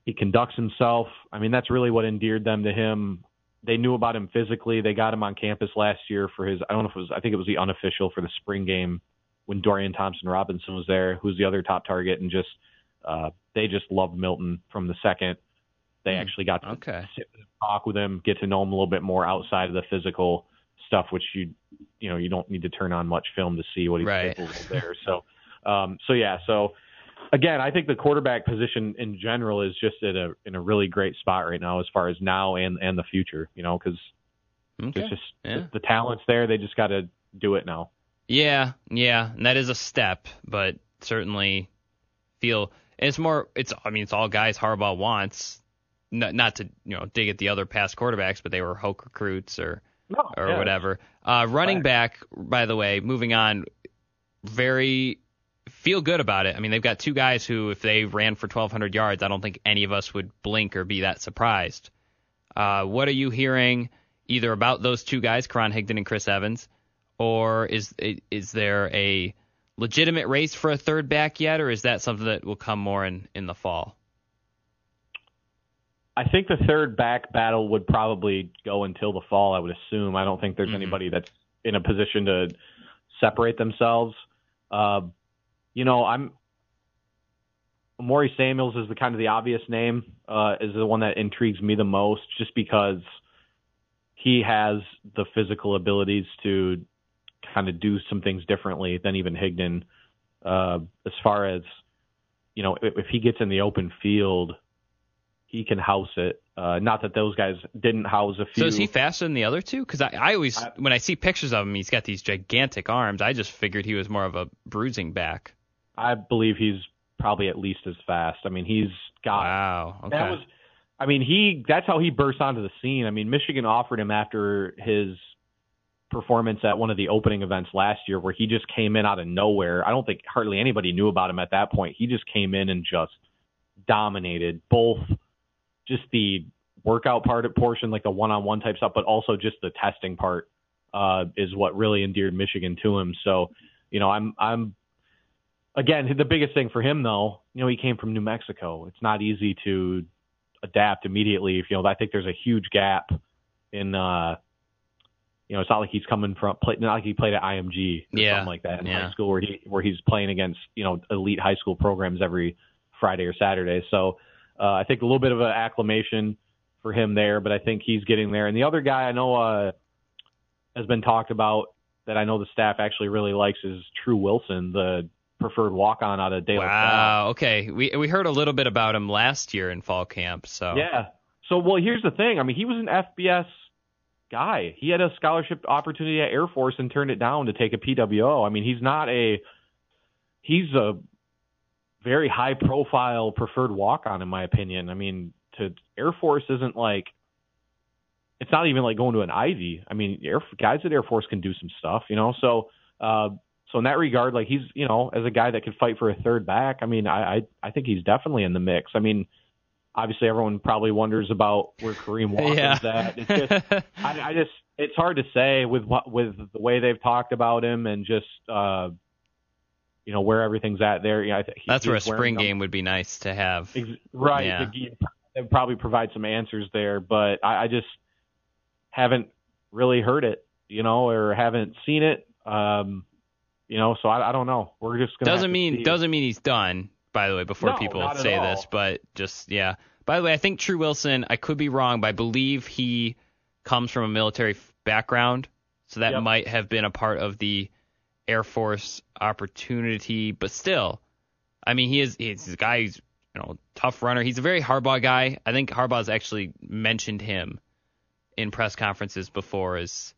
he conducts himself. I mean, that's really what endeared them to him. They knew about him physically. They got him on campus last year for his, I don't know if it was, I think it was the unofficial for the spring game when Dorian Thompson Robinson was there, who's the other top target, and just, uh, they just loved Milton from the second they hmm. actually got to okay. sit talk with him, get to know him a little bit more outside of the physical stuff, which you, you know, you don't need to turn on much film to see what he's right. capable of there. So, um, so yeah, so again, I think the quarterback position in general is just at a in a really great spot right now as far as now and and the future. You know, because okay. it's just yeah. the, the talent's there. They just got to do it now. Yeah, yeah, and that is a step, but certainly feel And it's more. It's. I mean, it's all guys Harbaugh wants. Not, not to you know dig at the other past quarterbacks, but they were Hoke recruits or no, or yeah. whatever. Uh, running back, by the way, moving on. Very feel good about it. I mean, they've got two guys who, if they ran for 1,200 yards, I don't think any of us would blink or be that surprised. Uh, what are you hearing either about those two guys, Karan Higdon and Chris Evans, or is is there a legitimate race for a third back yet, or is that something that will come more in, in the fall? I think the third back battle would probably go until the fall. I would assume. I don't think there's mm-hmm. anybody that's in a position to separate themselves. Uh, you know, I'm Maury Samuels is the kind of the obvious name, uh, is the one that intrigues me the most, just because he has the physical abilities to kind of do some things differently than even Higdon. Uh, as far as you know, if, if, he gets in the open field, he can house it. Uh, not that those guys didn't house a few. So is he faster than the other two? Because I, I always, I, when I see pictures of him, he's got these gigantic arms. I just figured he was more of a bruising back. I believe he's probably at least as fast. I mean, he's got. Wow. Okay. That was. I mean, he. That's how he burst onto the scene. I mean, Michigan offered him after his performance at one of the opening events last year, where he just came in out of nowhere. I don't think hardly anybody knew about him at that point. He just came in and just dominated both, just the workout part of portion, like the one-on-one type stuff, but also just the testing part uh, is what really endeared Michigan to him. So, you know, I'm I'm again, the biggest thing for him though, you know, he came from New Mexico. It's not easy to adapt immediately. If you know, I think there's a huge gap in. uh you know, it's not like he's coming from play, not like he played at IMG or yeah. something like that in yeah. high school where he where he's playing against you know elite high school programs every Friday or Saturday. So uh, I think a little bit of an acclamation for him there, but I think he's getting there. And the other guy I know uh, has been talked about that I know the staff actually really likes is Tru Wilson, the preferred walk on out of De La Wow. Okay. We we heard a little bit about him last year in fall camp. So yeah. So well, here's the thing. I mean, he was an FBS guy. He had a scholarship opportunity at Air Force and turned it down to take a PWO. I mean, he's not a he's a very high profile preferred walk on in my opinion. I mean, to Air Force isn't like it's not even like going to an Ivy. I mean, Air, guys at Air Force can do some stuff, you know. So uh, so in that regard, like he's you know as a guy that could fight for a third back, I mean I I, I think he's definitely in the mix. I mean obviously everyone probably wonders about where Kareem Watson's yeah. at. It's just I, I just it's hard to say with what with the way they've talked about him and just uh you know where everything's at there. You know, I think that's where a spring game would be nice to have. Ex- right, yeah. would probably provide some answers there, but I, I just haven't really heard it, you know, or haven't seen it. Um, you know, so I, I don't know. We're just gonna doesn't mean doesn't mean he's done. By the way, before no, people say this, but just yeah. By the way, I think Tru Wilson. I could be wrong, but I believe he comes from a military background, so that Yep. might have been a part of the Air Force opportunity. But still, I mean, he is he's a guy who's you know tough runner. He's a very Harbaugh guy. I think Harbaugh's actually mentioned him in press conferences before as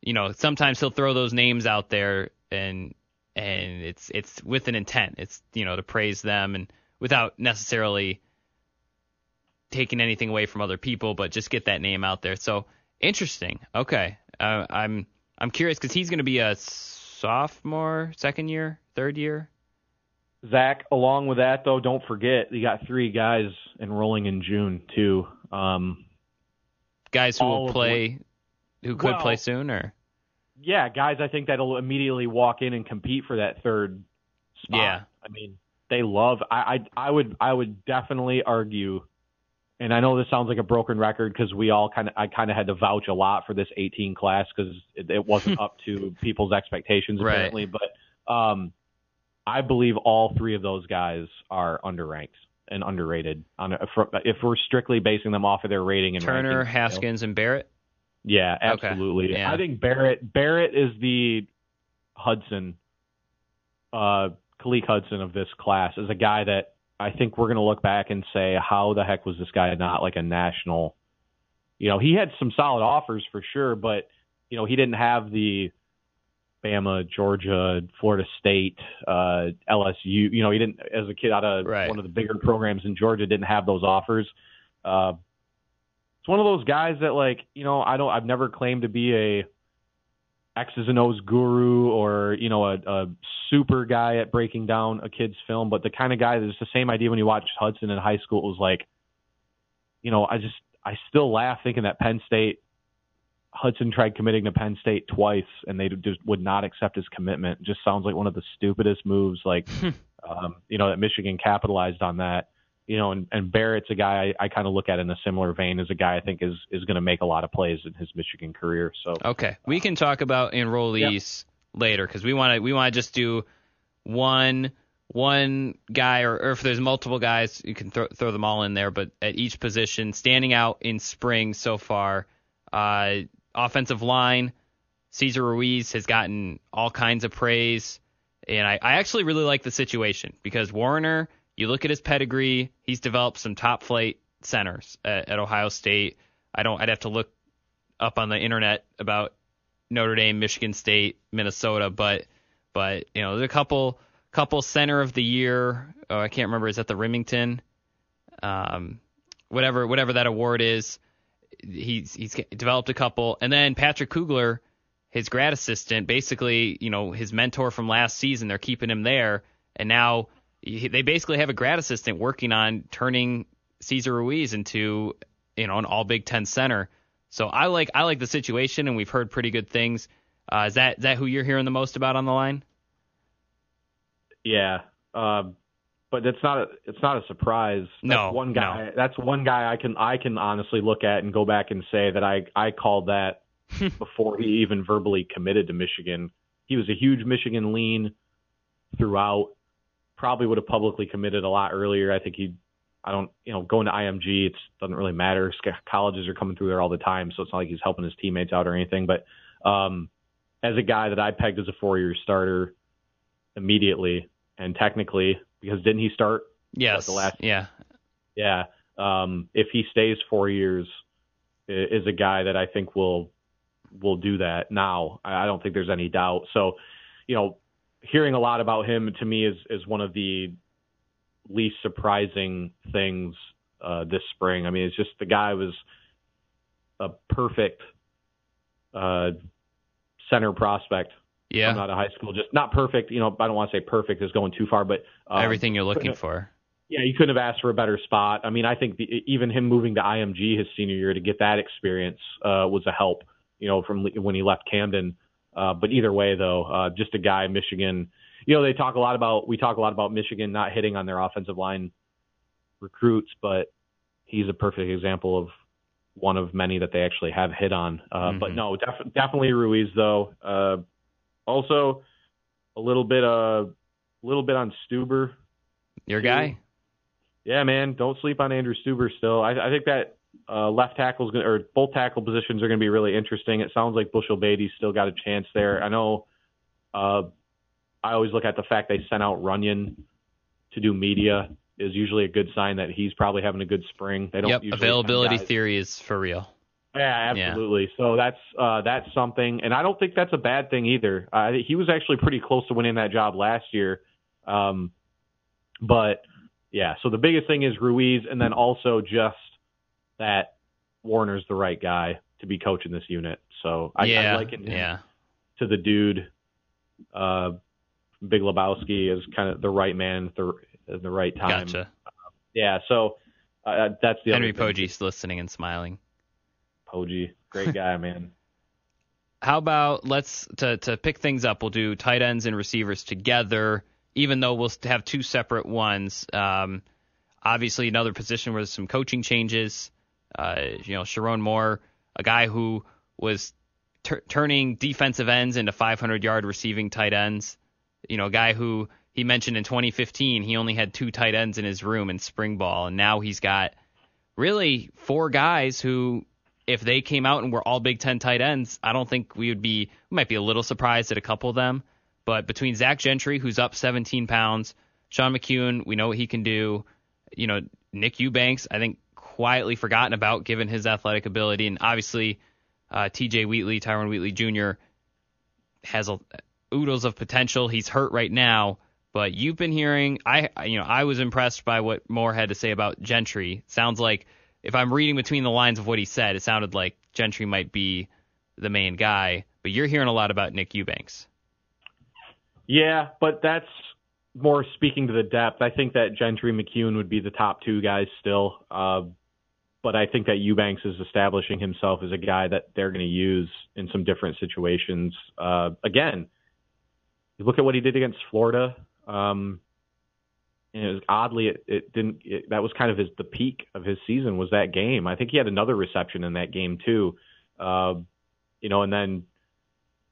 you know sometimes he'll throw those names out there and and it's it's with an intent. It's you know to praise them and without necessarily taking anything away from other people, but just get that name out there. So interesting. Okay, uh, I'm I'm curious because he's going to be a sophomore, second year, third year. Zach, along with that though, don't forget you got three guys enrolling in June too. Um, Guys who will play, who could Well- play soon, or yeah, guys, I think that'll immediately walk in and compete for that third spot. Yeah. I mean, they love. I, I I would I would definitely argue, and I know this sounds like a broken record because we all kind of I kind of had to vouch a lot for this 18 class because it, it wasn't up to people's expectations Right. apparently. But um, I believe all three of those guys are underranked and underrated. On a, for, if we're strictly basing them off of their rating and Turner, rankings, you know? Haskins, and Barrett. Yeah, Okay. absolutely. Yeah. I think Barrett Barrett is the Hudson, uh, Khaleke Hudson of this class is a guy that I think we're going to look back and say, how the heck was this guy not like a national? You know, he had some solid offers for sure, but you know he didn't have the Bama, Georgia, Florida State, uh, LSU. You know, he didn't as a kid out of right. one of the bigger programs in Georgia didn't have those offers. Uh, it's one of those guys that like you know I don't I've never claimed to be a X's and O's guru or you know a, a super guy at breaking down a kid's film, but the kind of guy that's the same idea when you watch Hudson in high school. It was like, you know, I just I still laugh thinking that Penn State Hudson tried committing to Penn State twice and they just would not accept his commitment. It just sounds like one of the stupidest moves. Like, um, you know, that Michigan capitalized on that you know, and, and Barrett's a guy I, I kind of look at in a similar vein as a guy I think is is going to make a lot of plays in his Michigan career. So okay, we can talk about enrollees yep. later because we want to we want to just do one one guy or, or if there's multiple guys you can throw throw them all in there, but at each position standing out in spring so far, uh, offensive line. Cesar Ruiz has gotten all kinds of praise, and I, I actually really like the situation because Warinner you look at his pedigree; he's developed some top flight centers at, at Ohio State. I don't. I'd have to look up on the internet about Notre Dame, Michigan State, Minnesota, but but you know there's a couple couple center of the year. Oh, I can't remember. Is that the Rimington? Um, whatever whatever that award is. He's he's developed a couple, and then Patrick Kugler, his grad assistant, basically you know his mentor from last season. They're keeping him there, and now they basically have a grad assistant working on turning Cesar Ruiz into you know an all Big Ten center. So I like I like the situation, and we've heard pretty good things. Uh, is that is that who you're hearing the most about on the line? Yeah, um, but it's not a it's not a surprise. That's no, one guy. No. That's one guy I can I can honestly look at and go back and say that I I called that before he even verbally committed to Michigan. He was a huge Michigan lean throughout probably would have publicly committed a lot earlier. I think he, I don't, you know, going to IMG, it doesn't really matter. Colleges are coming through there all the time, so it's not like he's helping his teammates out or anything. But um, as a guy that I pegged as a four-year starter immediately, and technically, because didn't he start? Yes. The last. Yeah. Yeah. Um, if he stays four years, is a guy that I think will will do that. Now, I don't think there's any doubt. So, you know, hearing a lot about him to me is is one of the least surprising things uh, this spring. I mean, it's just the guy was a perfect uh, center prospect. Yeah, out of high school, just not perfect. You know, I don't want to say perfect is going too far, but um, everything you're looking for. Yeah, you couldn't have asked for a better spot. I mean, I think the, even him moving to IMG his senior year to get that experience uh, was a help. You know, from when he left Camden. Uh, but either way, though, uh, just a guy, Michigan. You know, they talk a lot about we talk a lot about Michigan not hitting on their offensive line recruits, but he's a perfect example of one of many that they actually have hit on. Uh, mm-hmm. But no, def- definitely Ruiz though. Uh, also, a little bit a uh, little bit on Stueber. Your guy. Yeah, man. Don't sleep on Andrew Stueber. Still, I, I think that uh, left tackles or both tackle positions are going to be really interesting. It sounds like Bushell-Beatty's still got a chance there. I know. Uh, I always look at the fact they sent out Runyan to do media is usually a good sign that he's probably having a good spring. They don't yep, availability theory is for real. Yeah, absolutely. Yeah. So that's uh, that's something, and I don't think that's a bad thing either. Uh, he was actually pretty close to winning that job last year, um, but yeah. So the biggest thing is Ruiz, and then also just that Warinner's the right guy to be coaching this unit. So I, yeah, I liken him yeah. to the dude. Uh, Big Lebowski is kind of the right man at the, at the right time. Gotcha. Uh, yeah, so uh, that's the Henry Poggi's listening and smiling. Poggi, great guy, man. How about let's to to pick things up? We'll do tight ends and receivers together, even though we'll have two separate ones. Um, obviously, another position where there's some coaching changes. Uh, you know, Sherrone Moore, a guy who was turning defensive ends into 500 yard receiving tight ends. You know, a guy who he mentioned in 2015 he only had two tight ends in his room in spring ball, and now he's got really four guys who, if they came out and were all Big Ten tight ends, I don't think we would be we might be a little surprised at a couple of them. But between Zach Gentry, who's up 17 pounds, Sean McKeon, we know what he can do. You know, Nick Eubanks, I think quietly forgotten about given his athletic ability. And obviously, uh, T.J. Wheatley, Tyrone Wheatley Jr. has a oodles of potential. He's hurt right now, but you've been hearing. I you know I was impressed by what Moore had to say about Gentry. Sounds like if I'm reading between the lines of what he said, it sounded like Gentry might be the main guy. But you're hearing a lot about Nick Eubanks. Yeah, but that's more speaking to the depth. I think that Gentry McKeon would be the top two guys still. Uh, but I think that Eubanks is establishing himself as a guy that they're going to use in some different situations. Uh, again, you look at what he did against Florida. Um, and it was oddly, it, it didn't. It, that was kind of his the peak of his season was that game. I think he had another reception in that game too. Uh, you know, and then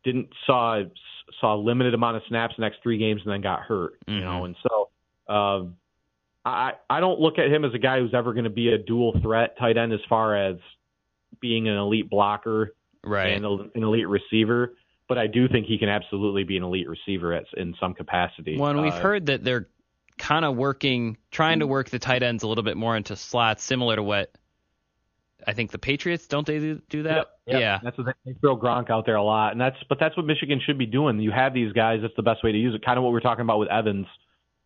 didn't saw saw a limited amount of snaps the next three games and then got hurt. Mm-hmm. You know, mm-hmm. and so. Uh, I I don't look at him as a guy who's ever going to be a dual threat tight end as far as being an elite blocker right. and an elite receiver. But I do think he can absolutely be an elite receiver at, in some capacity. Well, and we've uh, heard that they're kind of working, trying to work the tight ends a little bit more into slots, similar to what I think the Patriots don't they do that? Yep, yep. Yeah, that's what they, they throw Gronk out there a lot, and that's but that's what Michigan should be doing. You have these guys; that's the best way to use it. Kind of what we are talking about with Evans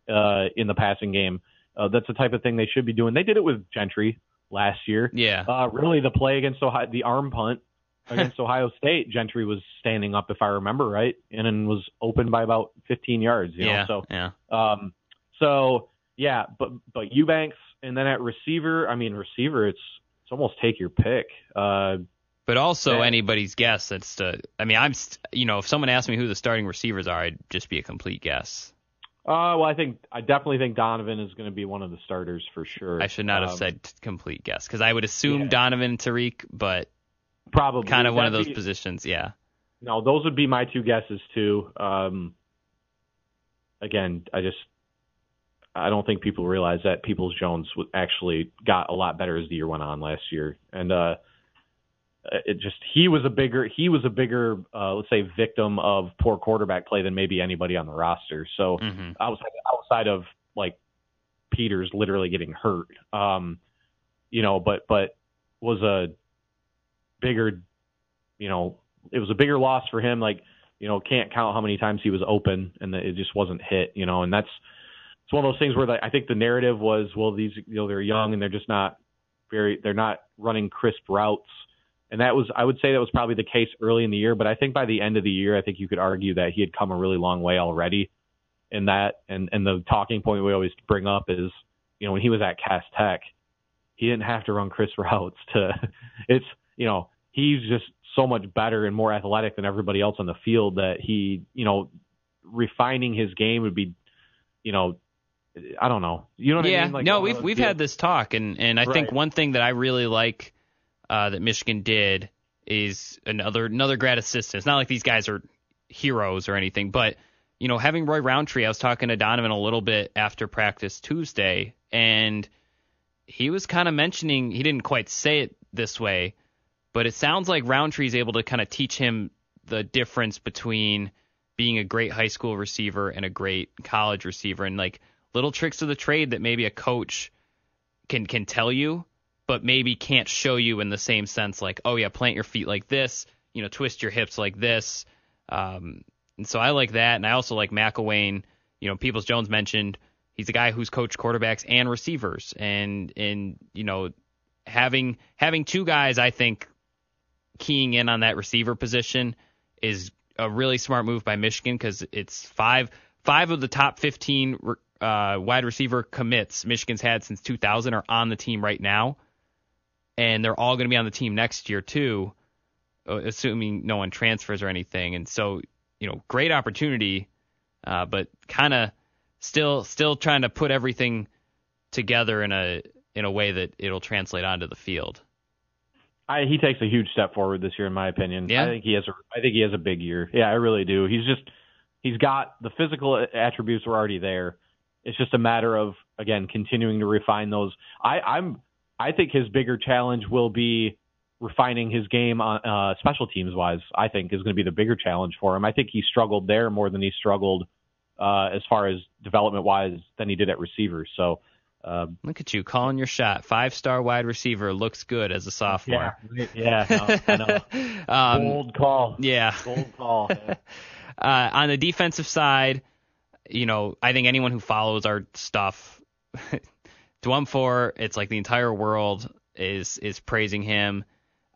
uh, in the passing game. Uh, that's the type of thing they should be doing. They did it with Gentry last year. Yeah. Uh, really, the play against Ohio, the arm punt against Ohio State, Gentry was standing up, if I remember right, and then was open by about 15 yards. You yeah. Know? So, yeah. Um, so yeah, but but Eubanks, and then at receiver, I mean receiver, it's it's almost take your pick. Uh, but also anybody's guess. That's to, I mean, I'm, you know, if someone asked me who the starting receivers are, I'd just be a complete guess. Uh, well, I think I definitely think Donovan is going to be one of the starters for sure. I should not um, have said complete guess because I would assume yeah. Donovan Tarik, but probably kind of one of those be, positions. Yeah. No, those would be my two guesses too. Um, again, I just I don't think people realize that Peoples Jones actually got a lot better as the year went on last year, and uh, it just he was a bigger he was a bigger uh, let's say victim of poor quarterback play than maybe anybody on the roster. So mm-hmm. outside outside of like Peters literally getting hurt, um, you know, but but was a bigger, you know, it was a bigger loss for him. Like you know, can't count how many times he was open and it just wasn't hit. You know, and that's it's one of those things where I think the narrative was, well, these you know they're young and they're just not very they're not running crisp routes and that was, I would say that was probably the case early in the year, but I think by the end of the year, I think you could argue that he had come a really long way already in that. And, and the talking point we always bring up is, you know, when he was at Cass Tech, he didn't have to run crisp routes to, it's, you know, he's just so much better and more athletic than everybody else on the field that he, you know, refining his game would be, you know, I don't know. You know what yeah, I mean? Like, no, we've we've had this talk, and and I right. think one thing that I really like uh, that Michigan did is another another grad assistant. It's not like these guys are heroes or anything, but you know, having Roy Roundtree, I was talking to Donovan a little bit after practice Tuesday, and he was kind of mentioning he didn't quite say it this way, but it sounds like Roundtree is able to kind of teach him the difference between being a great high school receiver and a great college receiver, and like little tricks of the trade that maybe a coach can can tell you but maybe can't show you in the same sense like, oh yeah, plant your feet like this, you know, twist your hips like this. Um, and so I like that, and I also like McElwain. You know, Peoples Jones mentioned he's a guy who's coached quarterbacks and receivers, and and you know, having having two guys, I think, keying in on that receiver position is a really smart move by Michigan because it's five five of the top 15 uh, wide receiver commits Michigan's had since 2000 are on the team right now and they're all going to be on the team next year too, uh, assuming no one transfers or anything. And so, you know, great opportunity, uh, but kind of still still trying to put everything together in a in a way that it'll translate onto the field. I, he takes a huge step forward this year, in my opinion. Yeah. I think he has a I think he has a big year. Yeah, I really do. He's just he's got the physical attributes were already there. It's just a matter of again continuing to refine those. I, I'm I think his bigger challenge will be refining his game on uh, special teams wise. I think is going to be the bigger challenge for him. I think he struggled there more than he struggled uh, as far as development wise than he did at receiver. So. Um, Look at you calling your shot. Five star wide receiver looks good as a sophomore. Yeah, yeah, no, I know. um, Bold call. Yeah. Bold call. Uh, on the defensive side, you know, I think anyone who follows our stuff, Dwumfour, it's like the entire world is is praising him.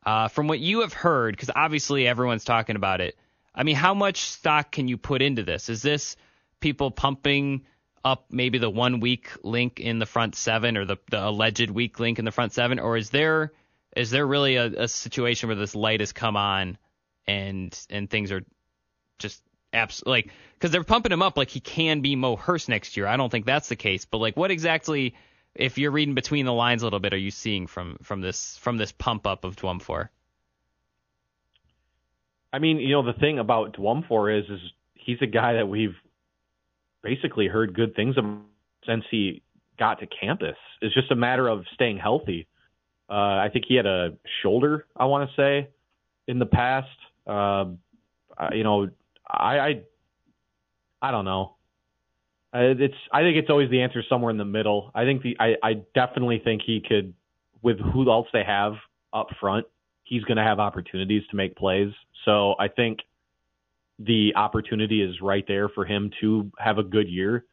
Uh, from what you have heard, because obviously everyone's talking about it. I mean, how much stock can you put into this? Is this people pumping up maybe the one weak link in the front seven or the, the alleged weak link in the front seven, or is there is there really a, a situation where this light has come on and and things are just absolutely like because they're pumping him up like he can be Mo Hurst next year. I don't think that's the case, but like what exactly, if you're reading between the lines a little bit, are you seeing from from this from this pump up of Dwumfour? I mean, you know, the thing about Dwumfour is is he's a guy that we've basically heard good things about since he got to campus. It's just a matter of staying healthy. Uh, I think he had a shoulder, I want to say, in the past. Uh, you know, I, I, I don't know. It's. I think it's always the answer somewhere in the middle. I think the. I, I definitely think he could, with who else they have up front, he's going to have opportunities to make plays. So I think the opportunity is right there for him to have a good year,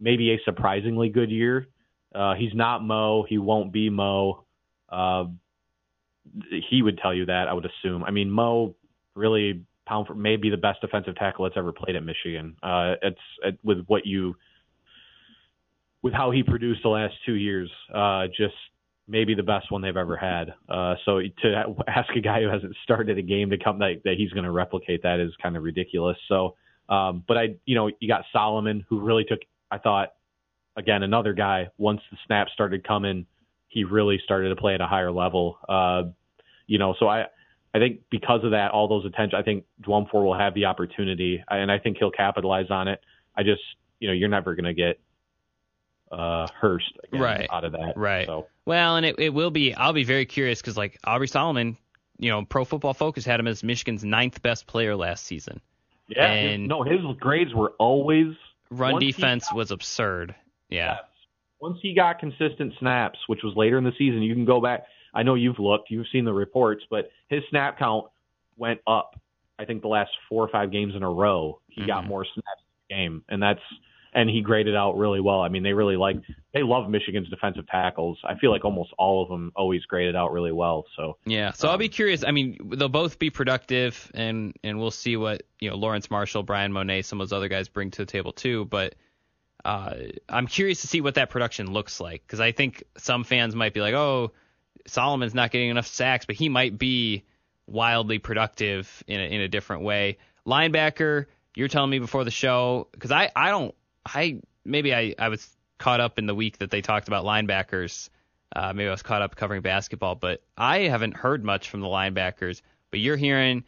maybe a surprisingly good year. Uh, he's not Mo. He won't be Mo. Uh, he would tell you that, I would assume. I mean, Mo really pound for maybe the best defensive tackle that's ever played at Michigan. Uh, it's it, with what you with how he produced the last two years. Uh, just maybe the best one they've ever had. Uh, so to ask a guy who hasn't started a game to come that, that he's going to replicate that is kind of ridiculous. So, um, but I, you know, you got Solomon who really took, I thought, again, another guy, once the snaps started coming, he really started to play at a higher level. Uh, you know, so I, I think because of that, all those attention, I think Dwumfour will have the opportunity and I think he'll capitalize on it. I just, you know, you're never going to get uh, Hurst again right. out of that. Right. So. Well, and it, it will be. I'll be very curious because like Aubrey Solomon, you know, Pro Football Focus had him as Michigan's ninth best player last season. Yeah. And his, no, his grades were always run defense got, was absurd. Yeah. Yes. Once he got consistent snaps, which was later in the season, you can go back. I know you've looked, you've seen the reports, but his snap count went up. I think the last four or five games in a row, he mm-hmm. got more snaps in the game, and that's and he graded out really well. I mean, they really like they love Michigan's defensive tackles. I feel like almost all of them always graded out really well. So yeah, so um, I'll be curious. I mean, they'll both be productive, and and we'll see what you know Lawrence Marshall, Bryan Mone, some of those other guys bring to the table too. But uh, I'm curious to see what that production looks like because I think some fans might be like, oh, Solomon's not getting enough sacks, but he might be wildly productive in a, in a different way. Linebacker, you're telling me before the show because I I don't I maybe I, I was caught up in the week that they talked about linebackers. Uh, maybe I was caught up covering basketball, but I haven't heard much from the linebackers. But you're hearing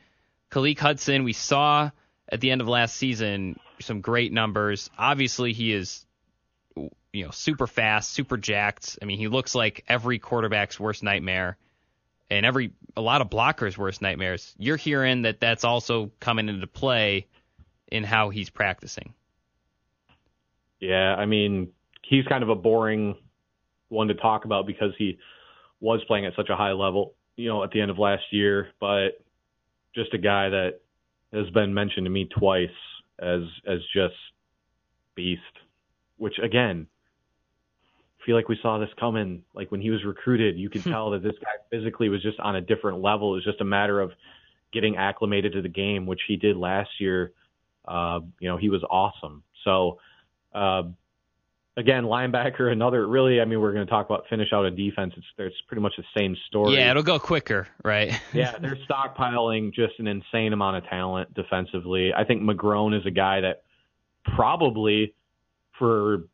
Khaleke Hudson. We saw at the end of last season some great numbers. Obviously, he is you know super fast, super jacked. I mean, he looks like every quarterback's worst nightmare, and every a lot of blockers' worst nightmares. You're hearing that that's also coming into play in how he's practicing. Yeah, I mean, he's kind of a boring one to talk about because he was playing at such a high level, you know, at the end of last year, but just a guy that has been mentioned to me twice as as just beast, which again, feel like we saw this coming. Like when he was recruited, you could tell that this guy physically was just on a different level. It was just a matter of getting acclimated to the game, which he did last year. Uh, you know, he was awesome. So uh, again, linebacker, another really. I mean, we're going to talk about finish out a defense. It's it's pretty much the same story. Yeah, it'll go quicker, right? yeah, they're stockpiling just an insane amount of talent defensively. I think McGrone is a guy that probably for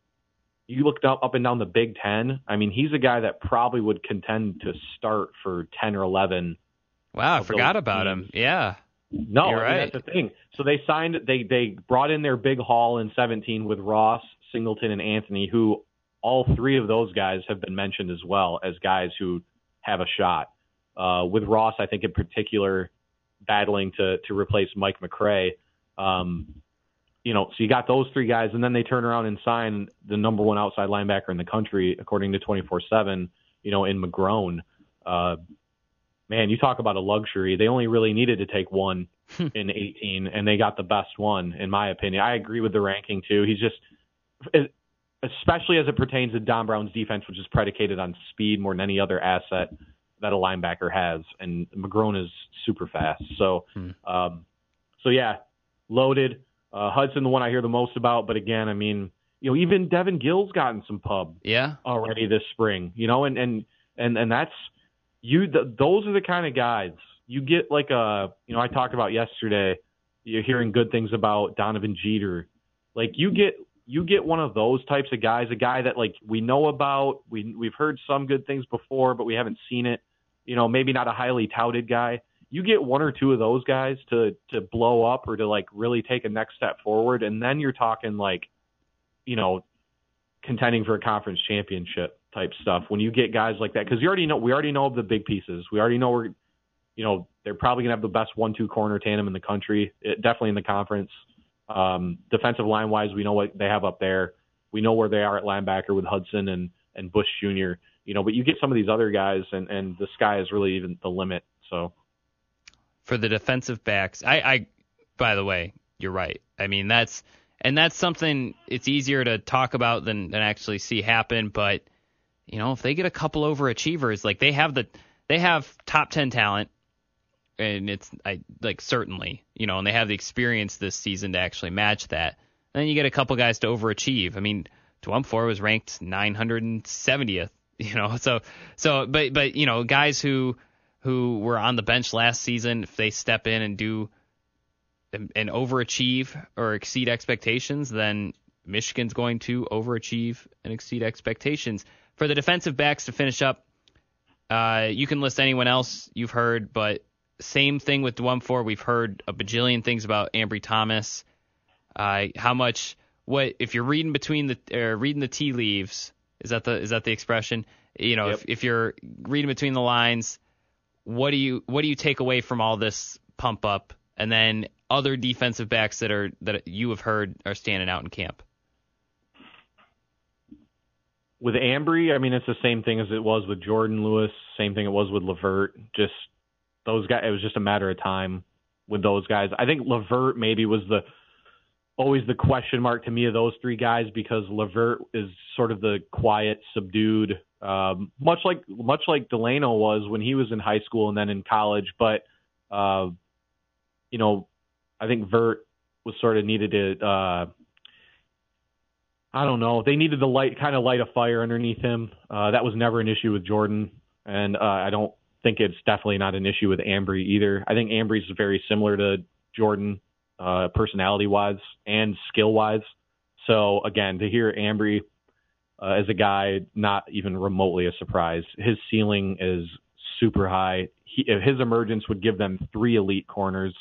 you looked up up and down the Big Ten. I mean, he's a guy that probably would contend to start for ten or eleven. Wow, I forgot about teams. him. Yeah. No, You're I mean, right. that's the thing. So they signed they they brought in their big haul in 17 with Ross, Singleton, and Anthony, who all three of those guys have been mentioned as well as guys who have a shot. Uh, with Ross, I think in particular, battling to to replace Mike McCray. Um, you know, so you got those three guys, and then they turn around and sign the number one outside linebacker in the country, according to 24/7. You know, in McGrone. Uh, man, you talk about a luxury. They only really needed to take one in 18, and they got the best one, in my opinion. I agree with the ranking too. He's just, especially as it pertains to Don Brown's defense, which is predicated on speed more than any other asset that a linebacker has, and McGrone is super fast. So, hmm. um, so yeah, loaded. Uh, Hudson, the one I hear the most about, but again, I mean, you know, even Devin Gil's gotten some pub, yeah, already this spring. You know, and and and and that's you. The, those are the kind of guys you get. Like a, you know, I talked about yesterday. You're hearing good things about Donovan Jeter. Like you get you get one of those types of guys, a guy that like we know about, we we've heard some good things before, but we haven't seen it. You know, maybe not a highly touted guy. You get one or two of those guys to to blow up or to like really take a next step forward, and then you're talking like, you know, contending for a conference championship type stuff. When you get guys like that, because you already know we already know the big pieces. We already know we're, you know, they're probably gonna have the best one-two corner tandem in the country, it, definitely in the conference. Um, defensive line wise, we know what they have up there. We know where they are at linebacker with Hudson and and Bush Jr. You know, but you get some of these other guys, and and the sky is really even the limit. So for the defensive backs, I, I by the way, you're right. I mean that's and that's something it's easier to talk about than than actually see happen. But you know, if they get a couple overachievers, like they have the they have top ten talent and it's I like certainly, you know, and they have the experience this season to actually match that. And then you get a couple guys to overachieve. I mean, Dwumfour was ranked 970th, you know, so so but but you know, guys who who were on the bench last season, if they step in and do and, and overachieve or exceed expectations, then Michigan's going to overachieve and exceed expectations. For the defensive backs to finish up, uh, you can list anyone else you've heard, but same thing with Dwumfour. We've heard a bajillion things about Ambry Thomas. Uh, how much? What if you're reading between the uh, reading the tea leaves? Is that the is that the expression? You know, yep. if if you're reading between the lines, what do you what do you take away from all this pump up? And then other defensive backs that are that you have heard are standing out in camp. With Ambry, I mean it's the same thing as it was with Jourdan Lewis. Same thing it was with Lavert. Just those guys, it was just a matter of time with those guys. I think Lavert maybe was the always the question mark to me of those three guys because Lavert is sort of the quiet, subdued, um, much like much like Delano was when he was in high school and then in college. But uh, you know, I think Vert was sort of needed to. Uh, I don't know. They needed to light kind of light a fire underneath him. Uh, that was never an issue with Jourdan, and uh, I don't think it's definitely not an issue with Ambry either. I think Ambry's very similar to Jourdan, uh, personality wise and skill wise. So again, to hear Ambry uh, as a guy, not even remotely a surprise. His ceiling is super high. He, his emergence would give them three elite corners,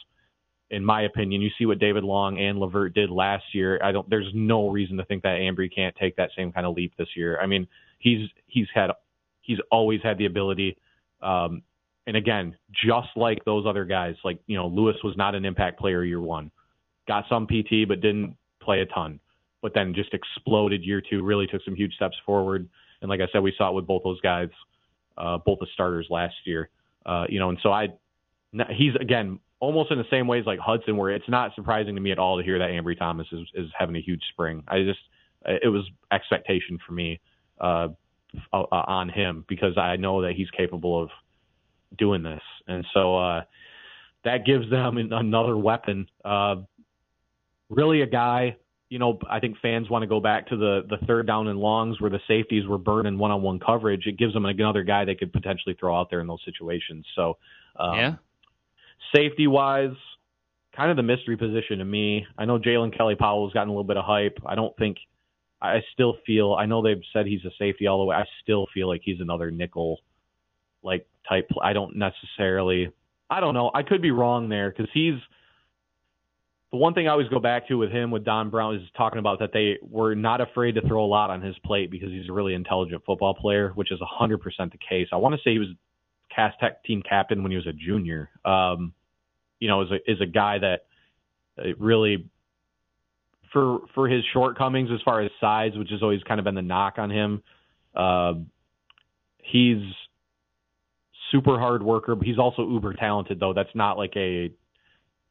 in my opinion. You see what David Long and Lavert did last year. I don't. There's no reason to think that Ambry can't take that same kind of leap this year. I mean, he's he's had he's always had the ability um, and again, just like those other guys, like you know, Lewis was not an impact player year one, got some PT but didn't play a ton, but then just exploded year two, really took some huge steps forward. And like I said, we saw it with both those guys, uh, both the starters last year. Uh, you know, and so I, he's again almost in the same ways like Hudson, where it's not surprising to me at all to hear that Ambry Thomas is, is having a huge spring. I just, it was expectation for me. Uh, uh, on him because I know that he's capable of doing this, and so uh, that gives them another weapon. Uh, really, a guy. You know, I think fans want to go back to the the third down and longs where the safeties were burning one on one coverage. It gives them another guy they could potentially throw out there in those situations. So, um, yeah, safety wise, kind of the mystery position to me. I know Jaylen Kelly Powell's gotten a little bit of hype. I don't think I still feel I know they've said he's a safety all the way. I still feel like he's another nickel like type. I don't necessarily. I don't know. I could be wrong there because he's the one thing I always go back to with him with Don Brown is talking about that they were not afraid to throw a lot on his plate because he's a really intelligent football player, which is 100% the case. I want to say he was Cass Tech team captain when he was a junior. Um, you know, is a is a guy that really for for his shortcomings as far as size, which has always kind of been the knock on him. Uh, he's super hard worker, but he's also uber talented though. That's not like a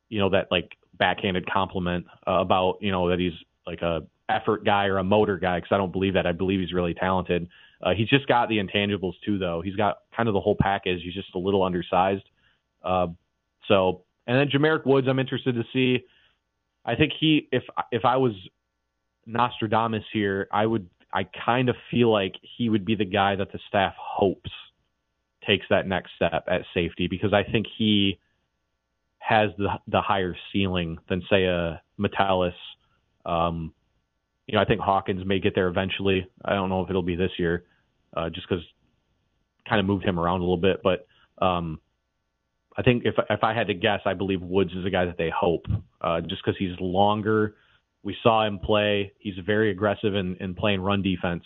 you know that like backhanded compliment uh, about you know that he's like a effort guy or a motor guy because I don't believe that. I believe he's really talented. Uh, he's just got the intangibles too, though. He's got kind of the whole package. He's just a little undersized. Uh, so, and then J'Marick Woods, I'm interested to see. I think he, if if I was Nostradamus here, I would, I kind of feel like he would be the guy that the staff hopes takes that next step at safety because I think he has the the higher ceiling than say a Metellus. Um, you know, I think Hawkins may get there eventually. I don't know if it'll be this year, uh, just because kind of moved him around a little bit. But um, I think if if I had to guess, I believe Woods is a guy that they hope, uh, just because he's longer. We saw him play. He's very aggressive in, in playing run defense,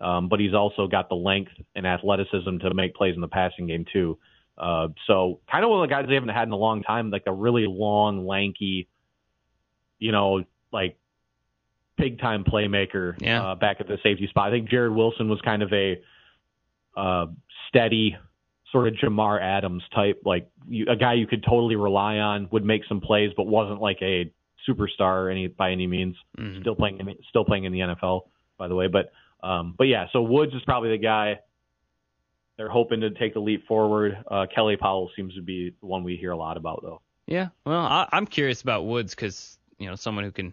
um, but he's also got the length and athleticism to make plays in the passing game too. Uh, so kind of one of the guys they haven't had in a long time, like a really long, lanky, you know, like big time playmaker yeah. uh, back at the safety spot. I think Jarrod Wilson was kind of a uh, steady sort of Jamar Adams type, like you, a guy you could totally rely on, would make some plays, but wasn't like a superstar any by any means. Mhm. Still playing, still playing in the NFL, by the way. But um, but yeah, so Woods is probably the guy. They're hoping to take the leap forward. Uh, Kelly Powell seems to be the one we hear a lot about, though. Yeah, well, I, I'm curious about Woods because you know someone who can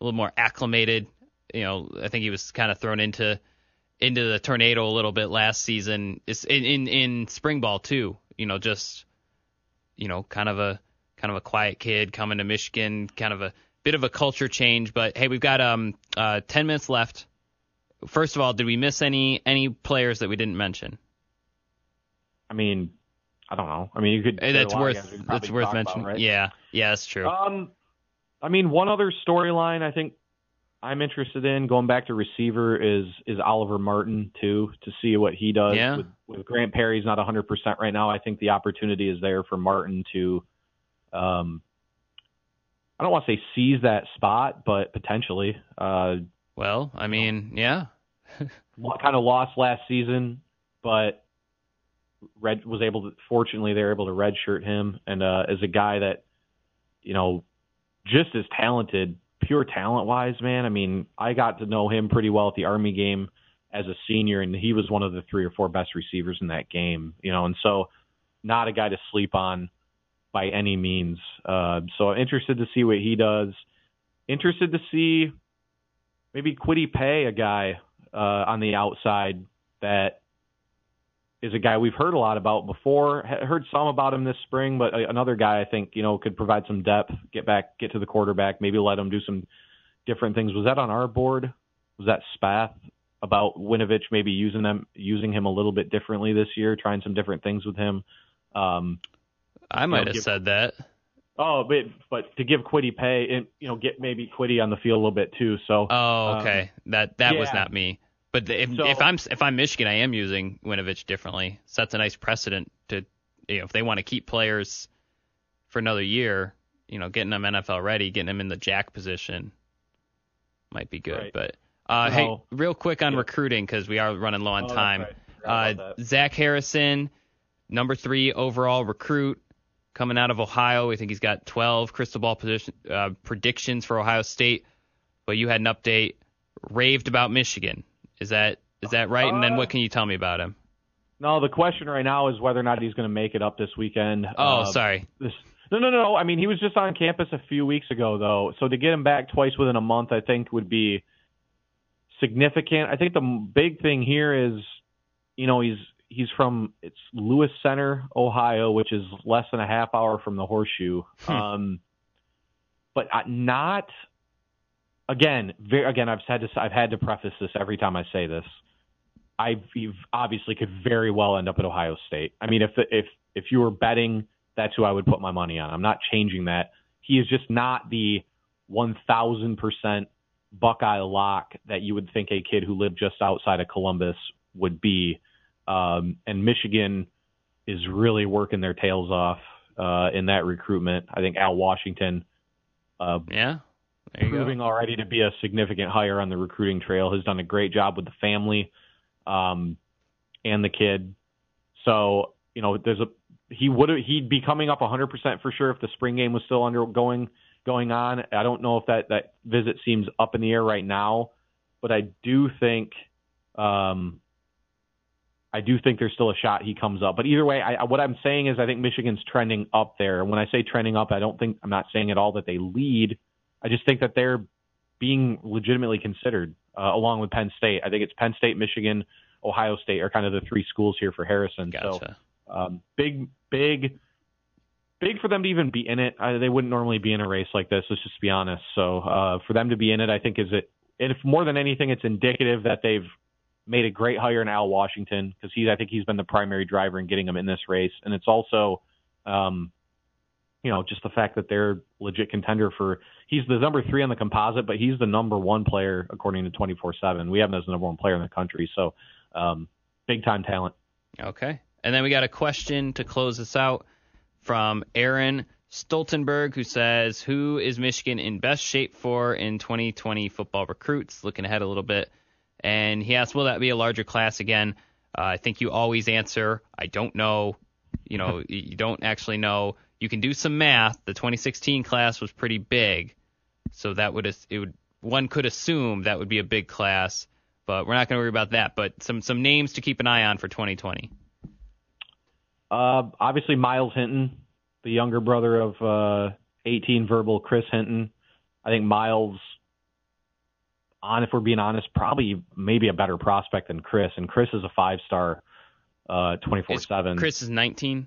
a little more acclimated. You know, I think he was kind of thrown into into the tornado a little bit last season. It's in in, in spring ball too. You know, just you know, kind of a kind of a quiet kid coming to Michigan, kind of a bit of a culture change. But hey, we've got um uh 10 minutes left. First of all, did we miss any any players that we didn't mention? I mean, I don't know. I mean, you could. Hey, that's a lot of worth that's worth talk about, mentioning. right? Yeah, yeah, that's true. Um, I mean, one other storyline I think I'm interested in going back to receiver is is Oliver Martin too to see what he does. Yeah. With, with Grant Perry's not 100 percent right now. I think the opportunity is there for Martin to, um, I don't want to say seize that spot, but potentially. Uh, well, I mean, yeah, kind of lost last season, but red was able to. Fortunately, they were able to redshirt him, and uh, as a guy that, you know, just as talented, pure talent wise, man. I mean, I got to know him pretty well at the Army game as a senior, and he was one of the three or four best receivers in that game. You know, and so not a guy to sleep on by any means. Uh, so interested to see what he does. Interested to see maybe Kwity Paye, a guy uh, on the outside that is a guy we've heard a lot about before. Heard some about him this spring, but another guy I think you know could provide some depth, get back, get to the quarterback, maybe let him do some different things. Was that on our board? Was that Spath about Winovich maybe using them, using him a little bit differently this year, trying some different things with him? Um, I might have give- said that. oh, but but to give Kwity Paye and you know get maybe Kwity on the field a little bit too. So Oh, Um, okay. that that was not me. But the- if So- if I'm if I'm Michigan, I am using Winovich differently. Sets a nice precedent to you know if they want to keep players for another year, you know, getting them NFL ready, getting them in the jack position might be good. Right. But uh, hey, real quick on Yeah. recruiting because we are running low on Oh, time. right. Uh. Zach Harrison, number three overall recruit, coming out of Ohio. We think he's got 12 crystal ball position, uh, predictions for Ohio State. But you had an update, raved about Michigan. Is that is that right? and then Uh, what can you tell me about him? No, the question right now is whether or not he's going to make it up this weekend. Oh, Uh, sorry. This, no, no, no. I mean, he was just on campus a few weeks ago, though. So to get him back twice within a month, I think would be significant. I think the big thing here is, you know, he's he's from it's Lewis Center, Ohio, which is less than a half hour from the Horseshoe. Hmm. Um, but not again. Very, again, I've had to I've had to preface this every time I say this. I obviously could very well end up at Ohio State. I mean, if if if you were betting, that's who I would put my money on. I'm not changing that. He is just not the 1,000% Buckeye lock that you would think a kid who lived just outside of Columbus would be. Um, and Michigan is really working their tails off uh, in that recruitment. I think Al Washington, uh, Yeah. Proving already to be a significant hire on the recruiting trail, has done a great job with the family um, and the kid. So you know, there's a he would he'd be coming up 100% for sure if the spring game was still undergoing going on. I don't know if that that visit seems up in the air right now, but I do think um, I do think there's still a shot he comes up. But either way, I, what I'm saying is I think Michigan's trending up there. And when I say trending up, I don't think I'm not saying at all that they lead. I just think that they're being legitimately considered uh, along with Penn State. I think it's Penn State, Michigan, Ohio State are kind of the three schools here for Harrison. Gotcha. So um, big, big, big for them to even be in it. I, they wouldn't normally be in a race like this. Let's just be honest. So uh, for them to be in it, I think is it. And if more than anything, it's indicative that they've made a great hire in Al Washington because he's I think he's been the primary driver in getting him in this race, and it's also, um, you know, just the fact that they're legit contender for. He's the number three on the composite, but he's the number one player according to 24/7. We have him as the number one player in the country, so um, big time talent. Okay, and then we got a question to close this out from Aaron Stoltenberg, who says, "Who is Michigan in best shape for in 2020 football recruits?" Looking ahead a little bit and he asked, "Will that be a larger class again?" Uh, I think you always answer, "I don't know." You know, you don't actually know. You can do some math. The 2016 class was pretty big, so that would it would one could assume that would be a big class, but we're not going to worry about that. But some some names to keep an eye on for 2020. Uh, obviously Myles Hinton, the younger brother of uh, 18 verbal Chris Hinton. I think Miles, on, if we're being honest, probably maybe a better prospect than Chris. And Chris is a five star, uh, 24 7. Chris is 19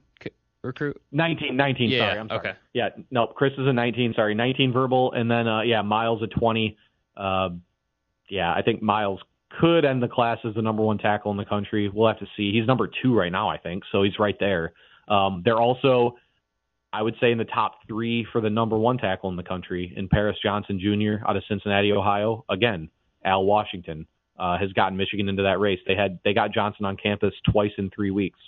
recruit? 19, 19, yeah, sorry. I'm sorry. Okay. Yeah, no, Chris is a 19, sorry, 19 verbal. And then, uh, yeah, Myles a 20. Uh, yeah, I think Myles could end the class as the number one tackle in the country. We'll have to see. He's number two right now, I think. So he's right there. Um, they're also I would say in the top three for the number one tackle in the country in Paris Johnson Jr. out of Cincinnati, Ohio. Again, Al Washington uh, has gotten Michigan into that race. They had they got Johnson on campus twice in three weeks.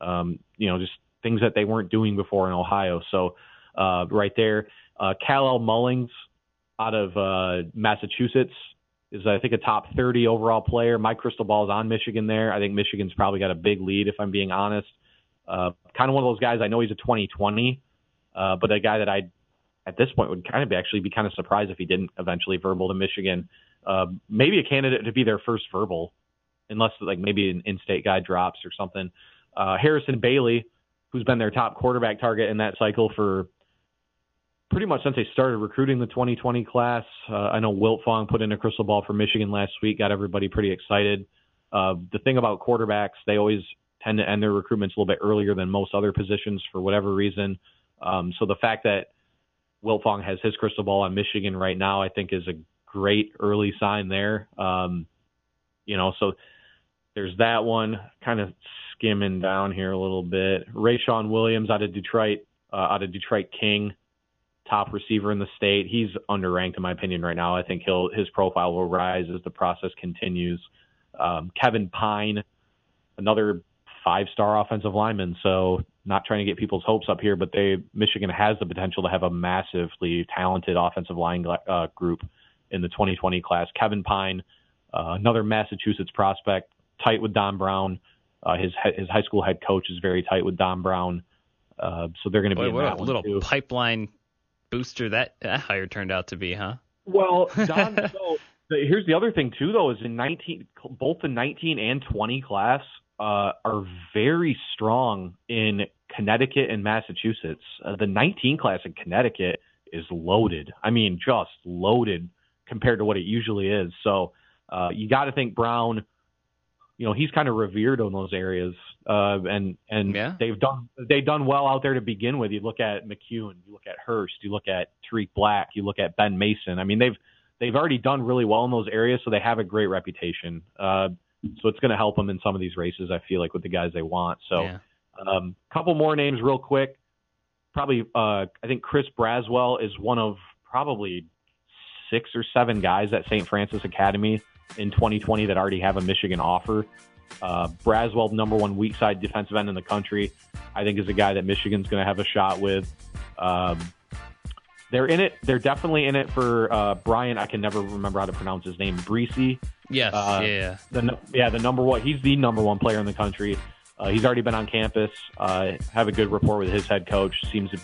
Um, you know, just things that they weren't doing before in Ohio. So uh, right there, uh, Kal-El Mullings out of uh, Massachusetts is I think a top 30 overall player. My crystal ball is on Michigan there. I think Michigan's probably got a big lead if I'm being honest. Uh, kind of one of those guys. I know he's a 2020, uh, but a guy that I, at this point, would kind of be actually be kind of surprised if he didn't eventually verbal to Michigan. Uh, maybe a candidate to be their first verbal, unless like maybe an in-state guy drops or something. Uh, Harrison Bailey, who's been their top quarterback target in that cycle for pretty much since they started recruiting the 2020 class. Uh, I know Wiltfong put in a crystal ball for Michigan last week, got everybody pretty excited. Uh, the thing about quarterbacks, they always tend to end their recruitments a little bit earlier than most other positions for whatever reason. Um, so the fact that Wiltfong has his crystal ball on Michigan right now, I think, is a great early sign there. Um, you know, so there's that one. Kind of skimming down here a little bit. Rayshawn Williams out of Detroit, uh, out of Detroit King, top receiver in the state. He's underranked in my opinion right now. I think he'll his profile will rise as the process continues. Um, Kevin Pine, another five-star offensive lineman. So not trying to get people's hopes up here, but they Michigan has the potential to have a massively talented offensive line uh, group in the 2020 class. Kevin Pine, uh, another Massachusetts prospect, tight with Don Brown. Uh, his his high school head coach is very tight with Don Brown. Uh, so they're going to be Boy, in what that a little too. pipeline booster that, that hire turned out to be, huh? Well, Don. so the, here's the other thing too, though, is in 19 both the 19 and 20 class uh, are very strong in Connecticut and Massachusetts. Uh, the 19 class in Connecticut is loaded. I mean, just loaded compared to what it usually is. So uh, you got to think Brown. You know, he's kind of revered in those areas, uh, and and Yeah. they've done they've done well out there to begin with. You look at McKeon, you look at Hurst, you look at Tarik Black, you look at Ben Mason. I mean, they've they've already done really well in those areas, so they have a great reputation. Uh, so it's going to help them in some of these races. I feel like with the guys they want. So. yeah. Um, couple more names real quick. Probably, uh, I think Chris Braswell is one of probably six or seven guys at St. Francis Academy in 2020 that already have a Michigan offer. Uh, Braswell, number one weak side defensive end in the country, I think is a guy that Michigan's going to have a shot with. Um, they're in it. They're definitely in it for uh, Bryan. I can never remember how to pronounce his name. Bresee Yes. Uh, yeah. the yeah the number one he's the number one player in the country Uh, he's already been on campus. Uh, have a good rapport with his head coach. Seems to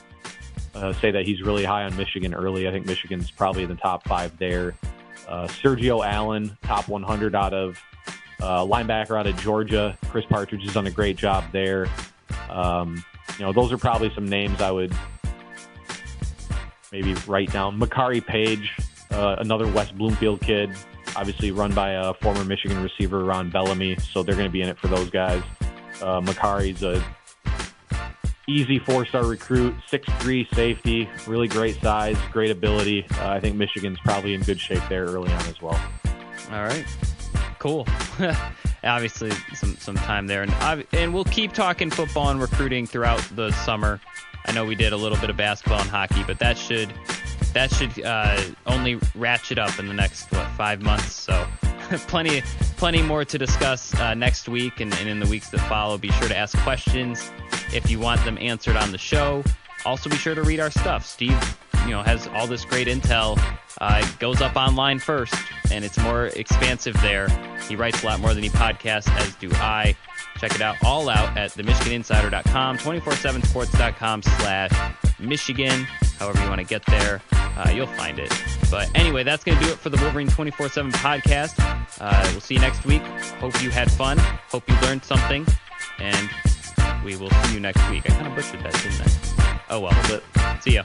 uh, say that he's really high on Michigan early. I think Michigan's probably in the top five there. Uh, Sergio Allen, top 100 out of uh, linebacker out of Georgia. Chris Partridge has done a great job there. Um, you know, those are probably some names I would maybe write down. Makari Paige, uh, another West Bloomfield kid, obviously run by a former Michigan receiver, Ron Bellamy. So they're going to be in it for those guys. Uh, Makari's a easy four-star recruit, six-three safety, really great size, great ability. Uh, I think Michigan's probably in good shape there early on as well. All right, cool. Obviously, some some time there, and and we'll keep talking football and recruiting throughout the summer. I know we did a little bit of basketball and hockey, but that should that should uh, only ratchet up in the next what five months. So plenty plenty more to discuss uh, next week and, and in the weeks that follow. Be sure to ask questions if you want them answered on the show. Also, be sure to read our stuff. Steve, you know, has all this great intel. Uh, goes up online first, and it's more expansive there. He writes a lot more than he podcasts, as do I. Check it out all out at themichiganinsider.com, 247sports.com slash Michigan. However you want to get there, uh, you'll find it. But anyway, that's going to do it for the Wolverine 24-7 podcast. Uh, we'll see you next week. Hope you had fun. Hope you learned something. And we will see you next week. I kind of butchered that, didn't I? Oh well. But see ya.